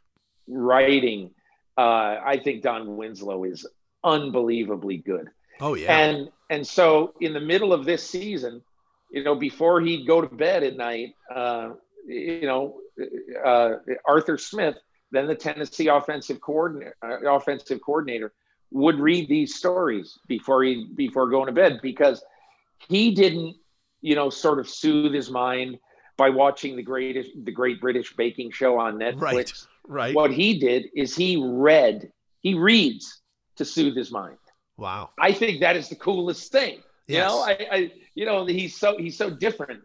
writing. Uh, I think Don Winslow is unbelievably good. Oh yeah. And and so in the middle of this season, you know, before he'd go to bed at night, uh, you know, uh, Arthur Smith, then the Tennessee offensive coordinator, uh, offensive coordinator, would read these stories before he before going to bed because he didn't, you know, sort of soothe his mind by watching the greatest the Great British Baking Show on Netflix. Right. Right. What he did is he read, he reads to soothe his mind. Wow. I think that is the coolest thing. You know, I, I, you know, he's so he's so different.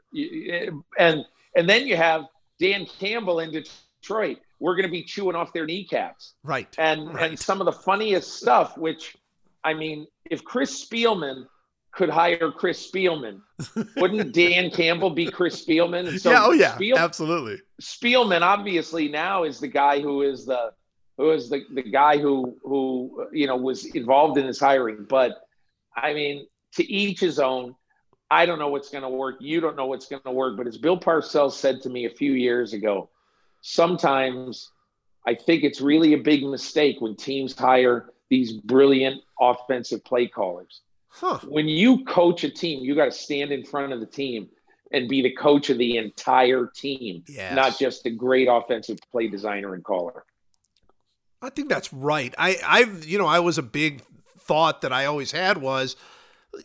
And and then you have Dan Campbell in Detroit. We're going to be chewing off their kneecaps. Right. And right. and some of the funniest stuff, which I mean, if Chris Spielman could hire Chris Spielman. Wouldn't Dan Campbell be Chris Spielman? And so yeah, oh yeah, Spiel, absolutely. Spielman obviously now is the guy who is the who is the, the guy who who you know was involved in this hiring. But I mean, to each his own. I don't know what's going to work. You don't know what's going to work. But as Bill Parcells said to me a few years ago, sometimes I think it's really a big mistake when teams hire these brilliant offensive play callers Huh. When you coach a team, you got to stand in front of the team and be the coach of the entire team, yes. not just a great offensive play designer and caller. I think that's right. I, I've, you know, I was a big thought that I always had was,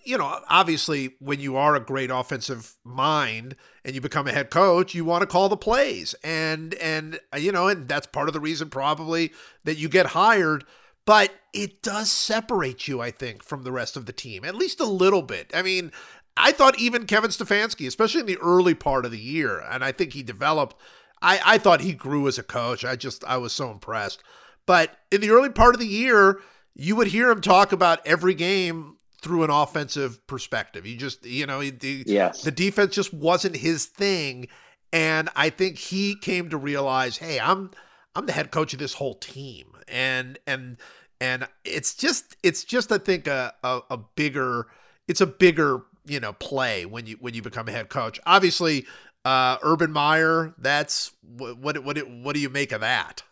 you know, obviously when you are a great offensive mind and you become a head coach, you want to call the plays. And, and, you know, and that's part of the reason probably that you get hired but it does separate you, I think, from the rest of the team, at least a little bit. I mean, I thought even Kevin Stefanski, especially in the early part of the year, and I think he developed, I, I thought he grew as a coach. I just, I was so impressed. But in the early part of the year, you would hear him talk about every game through an offensive perspective. You just, you know, the, yes. the defense just wasn't his thing. And I think he came to realize, hey, I'm, I'm the head coach of this whole team and and and it's just it's just I think a, a, a bigger it's a bigger you know play when you when you become a head coach. Obviously, uh, Urban Meyer. That's what what what what do you make of that?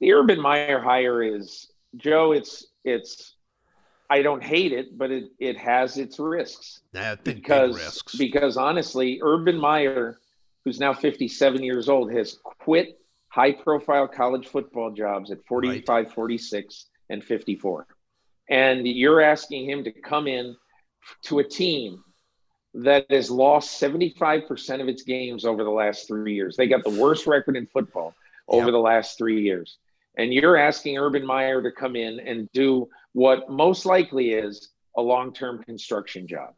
The Urban Meyer hire is Joe. It's it's I don't hate it, but it it has its risks. Yeah, big, because big risks. because honestly, Urban Meyer, who's now 57 years old, has quit high profile college football jobs at 45, right. 46, and 54. And you're asking him to come in to a team that has lost 75% of its games over the last three years. They got the worst record in football over yep. the last three years. And you're asking Urban Meyer to come in and do what most likely is a long term construction job.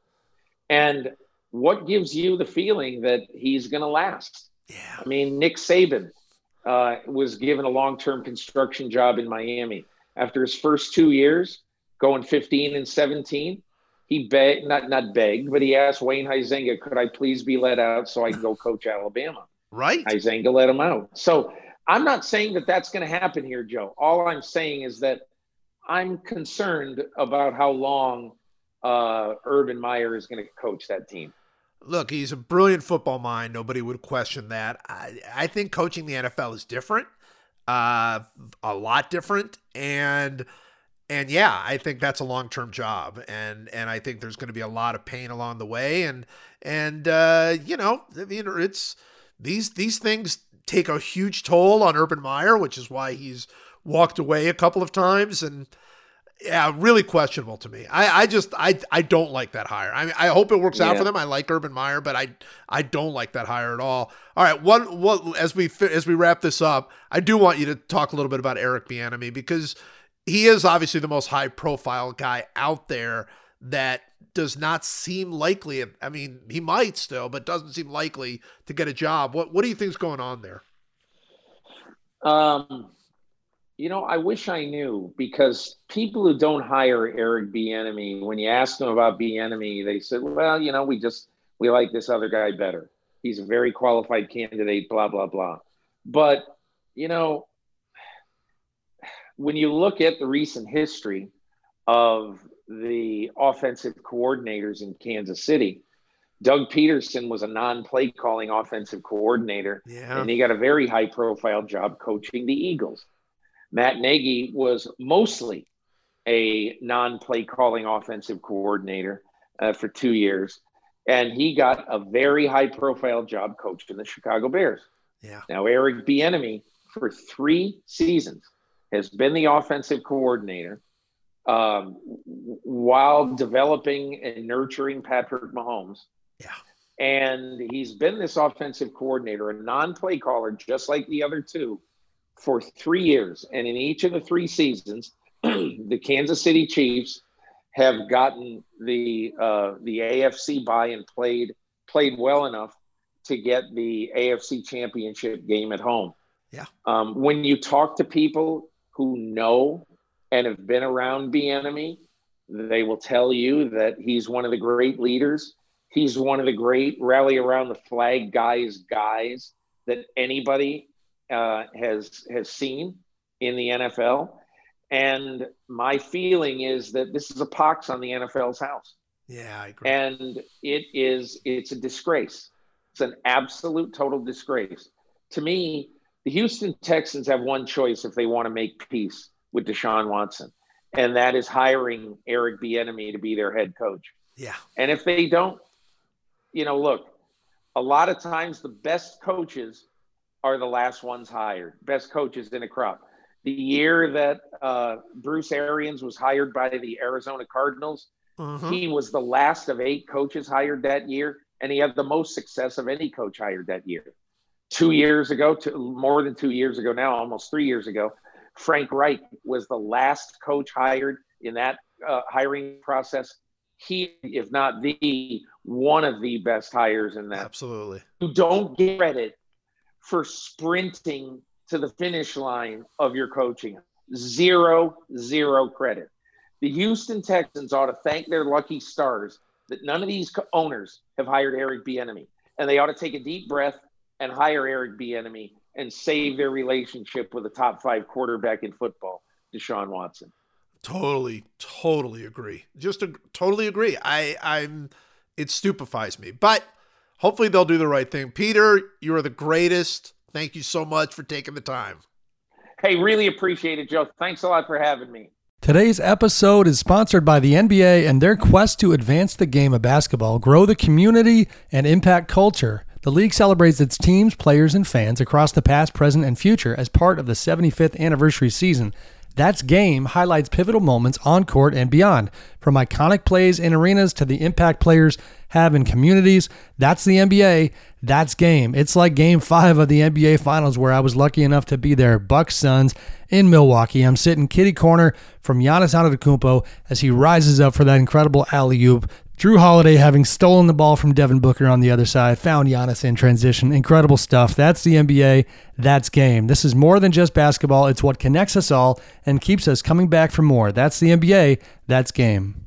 And what gives you the feeling that he's going to last? Yeah. I mean, Nick Saban, uh, was given a long term construction job in Miami. After his first two years, going 15 and 17, he begged, not, not begged, but he asked Wayne Huizenga, could I please be let out so I can go coach Alabama? Right. Huizenga let him out. So I'm not saying that that's going to happen here, Joe. All I'm saying is that I'm concerned about how long uh, Urban Meyer is going to coach that team. Look, he's a brilliant football mind. Nobody would question that. I, I think coaching the NFL is different, uh, a lot different, and and yeah, I think that's a long term job, and and I think there's going to be a lot of pain along the way, and and uh, you know, I mean, it's these these things take a huge toll on Urban Meyer, which is why he's walked away a couple of times, and yeah, really questionable to me. I, I just I I don't like that hire. I mean, I hope it works out for them. I like Urban Meyer, but I I don't like that hire at all. All right, one what as we as we wrap this up, I do want you to talk a little bit about Eric Bieniemy because he is obviously the most high profile guy out there that does not seem likely. I mean, he might still, but doesn't seem likely to get a job. What what do you think's going on there? Um, you know, I wish I knew because people who don't hire Eric Bieniemy, when you ask them about Bieniemy, they said, "Well, you know, we just we like this other guy better. He's a very qualified candidate." Blah blah blah. But you know, when you look at the recent history of the offensive coordinators in Kansas City, Doug Pederson was a non-play calling offensive coordinator Yeah, and he got a very high profile job coaching the Eagles. Matt Nagy was mostly a non play calling offensive coordinator uh, for two years, and he got a very high profile job coaching the Chicago Bears. yeah, Now, Eric Bieniemy, for three seasons, has been the offensive coordinator um, while developing and nurturing Patrick Mahomes. Yeah. And he's been this offensive coordinator, a non play caller, just like the other two, for three years. And in each of the three seasons, the Kansas City Chiefs have gotten the uh, the AFC bye and played played well enough to get the AFC championship game at home. Yeah. Um, when you talk to people who know and have been around Bieniemy, they will tell you that he's one of the great leaders. He's one of the great rally around the flag guys guys that anybody uh, has has seen in the NFL. And my feeling is that this is a pox on the NFL's house yeah. I agree. and it is it's a disgrace it's an absolute total disgrace to me the houston texans have one choice if they want to make peace with deshaun watson and that is hiring eric Bieniemy to be their head coach yeah, and if they don't you know look a lot of times the best coaches are the last ones hired best coaches in a crop the year that uh, bruce arians was hired by the arizona cardinals Mhm. he was the last of eight coaches hired that year, and he had the most success of any coach hired that year. Two years ago, two, more than two years ago now, almost three years ago, Frank Reich was the last coach hired in that uh, hiring process. He, if not the one of the best hires in that. absolutely. You don't get credit for sprinting to the finish line of your coaching. Zero, zero credit. The Houston Texans ought to thank their lucky stars that none of these owners have hired Eric Bieniemy, and they ought to take a deep breath and hire Eric Bieniemy and save their relationship with a top five quarterback in football, Deshaun Watson. Totally, totally agree. Just a, totally agree. I, I'm. It stupefies me, but hopefully they'll do the right thing. Peter, you are the greatest. Thank you so much for taking the time. Hey, really appreciate it, Joe. Thanks a lot for having me. Today's episode is sponsored by the NBA and their quest to advance the game of basketball, grow the community, and impact culture. The league celebrates its teams, players, and fans across the past, present, and future as part of the 75th anniversary season. That's Game highlights pivotal moments on court and beyond, from iconic plays in arenas to the impact players have in communities. That's the NBA. That's Game. It's like Game 5 of the NBA Finals where I was lucky enough to be there. Bucks Suns in Milwaukee. I'm sitting kitty corner from Giannis Antetokounmpo as he rises up for that incredible alley-oop. Jrue Holiday having stolen the ball from Devin Booker on the other side, found Giannis in transition. Incredible stuff. That's the NBA. That's game. This is more than just basketball. It's what connects us all and keeps us coming back for more. That's the NBA. That's game.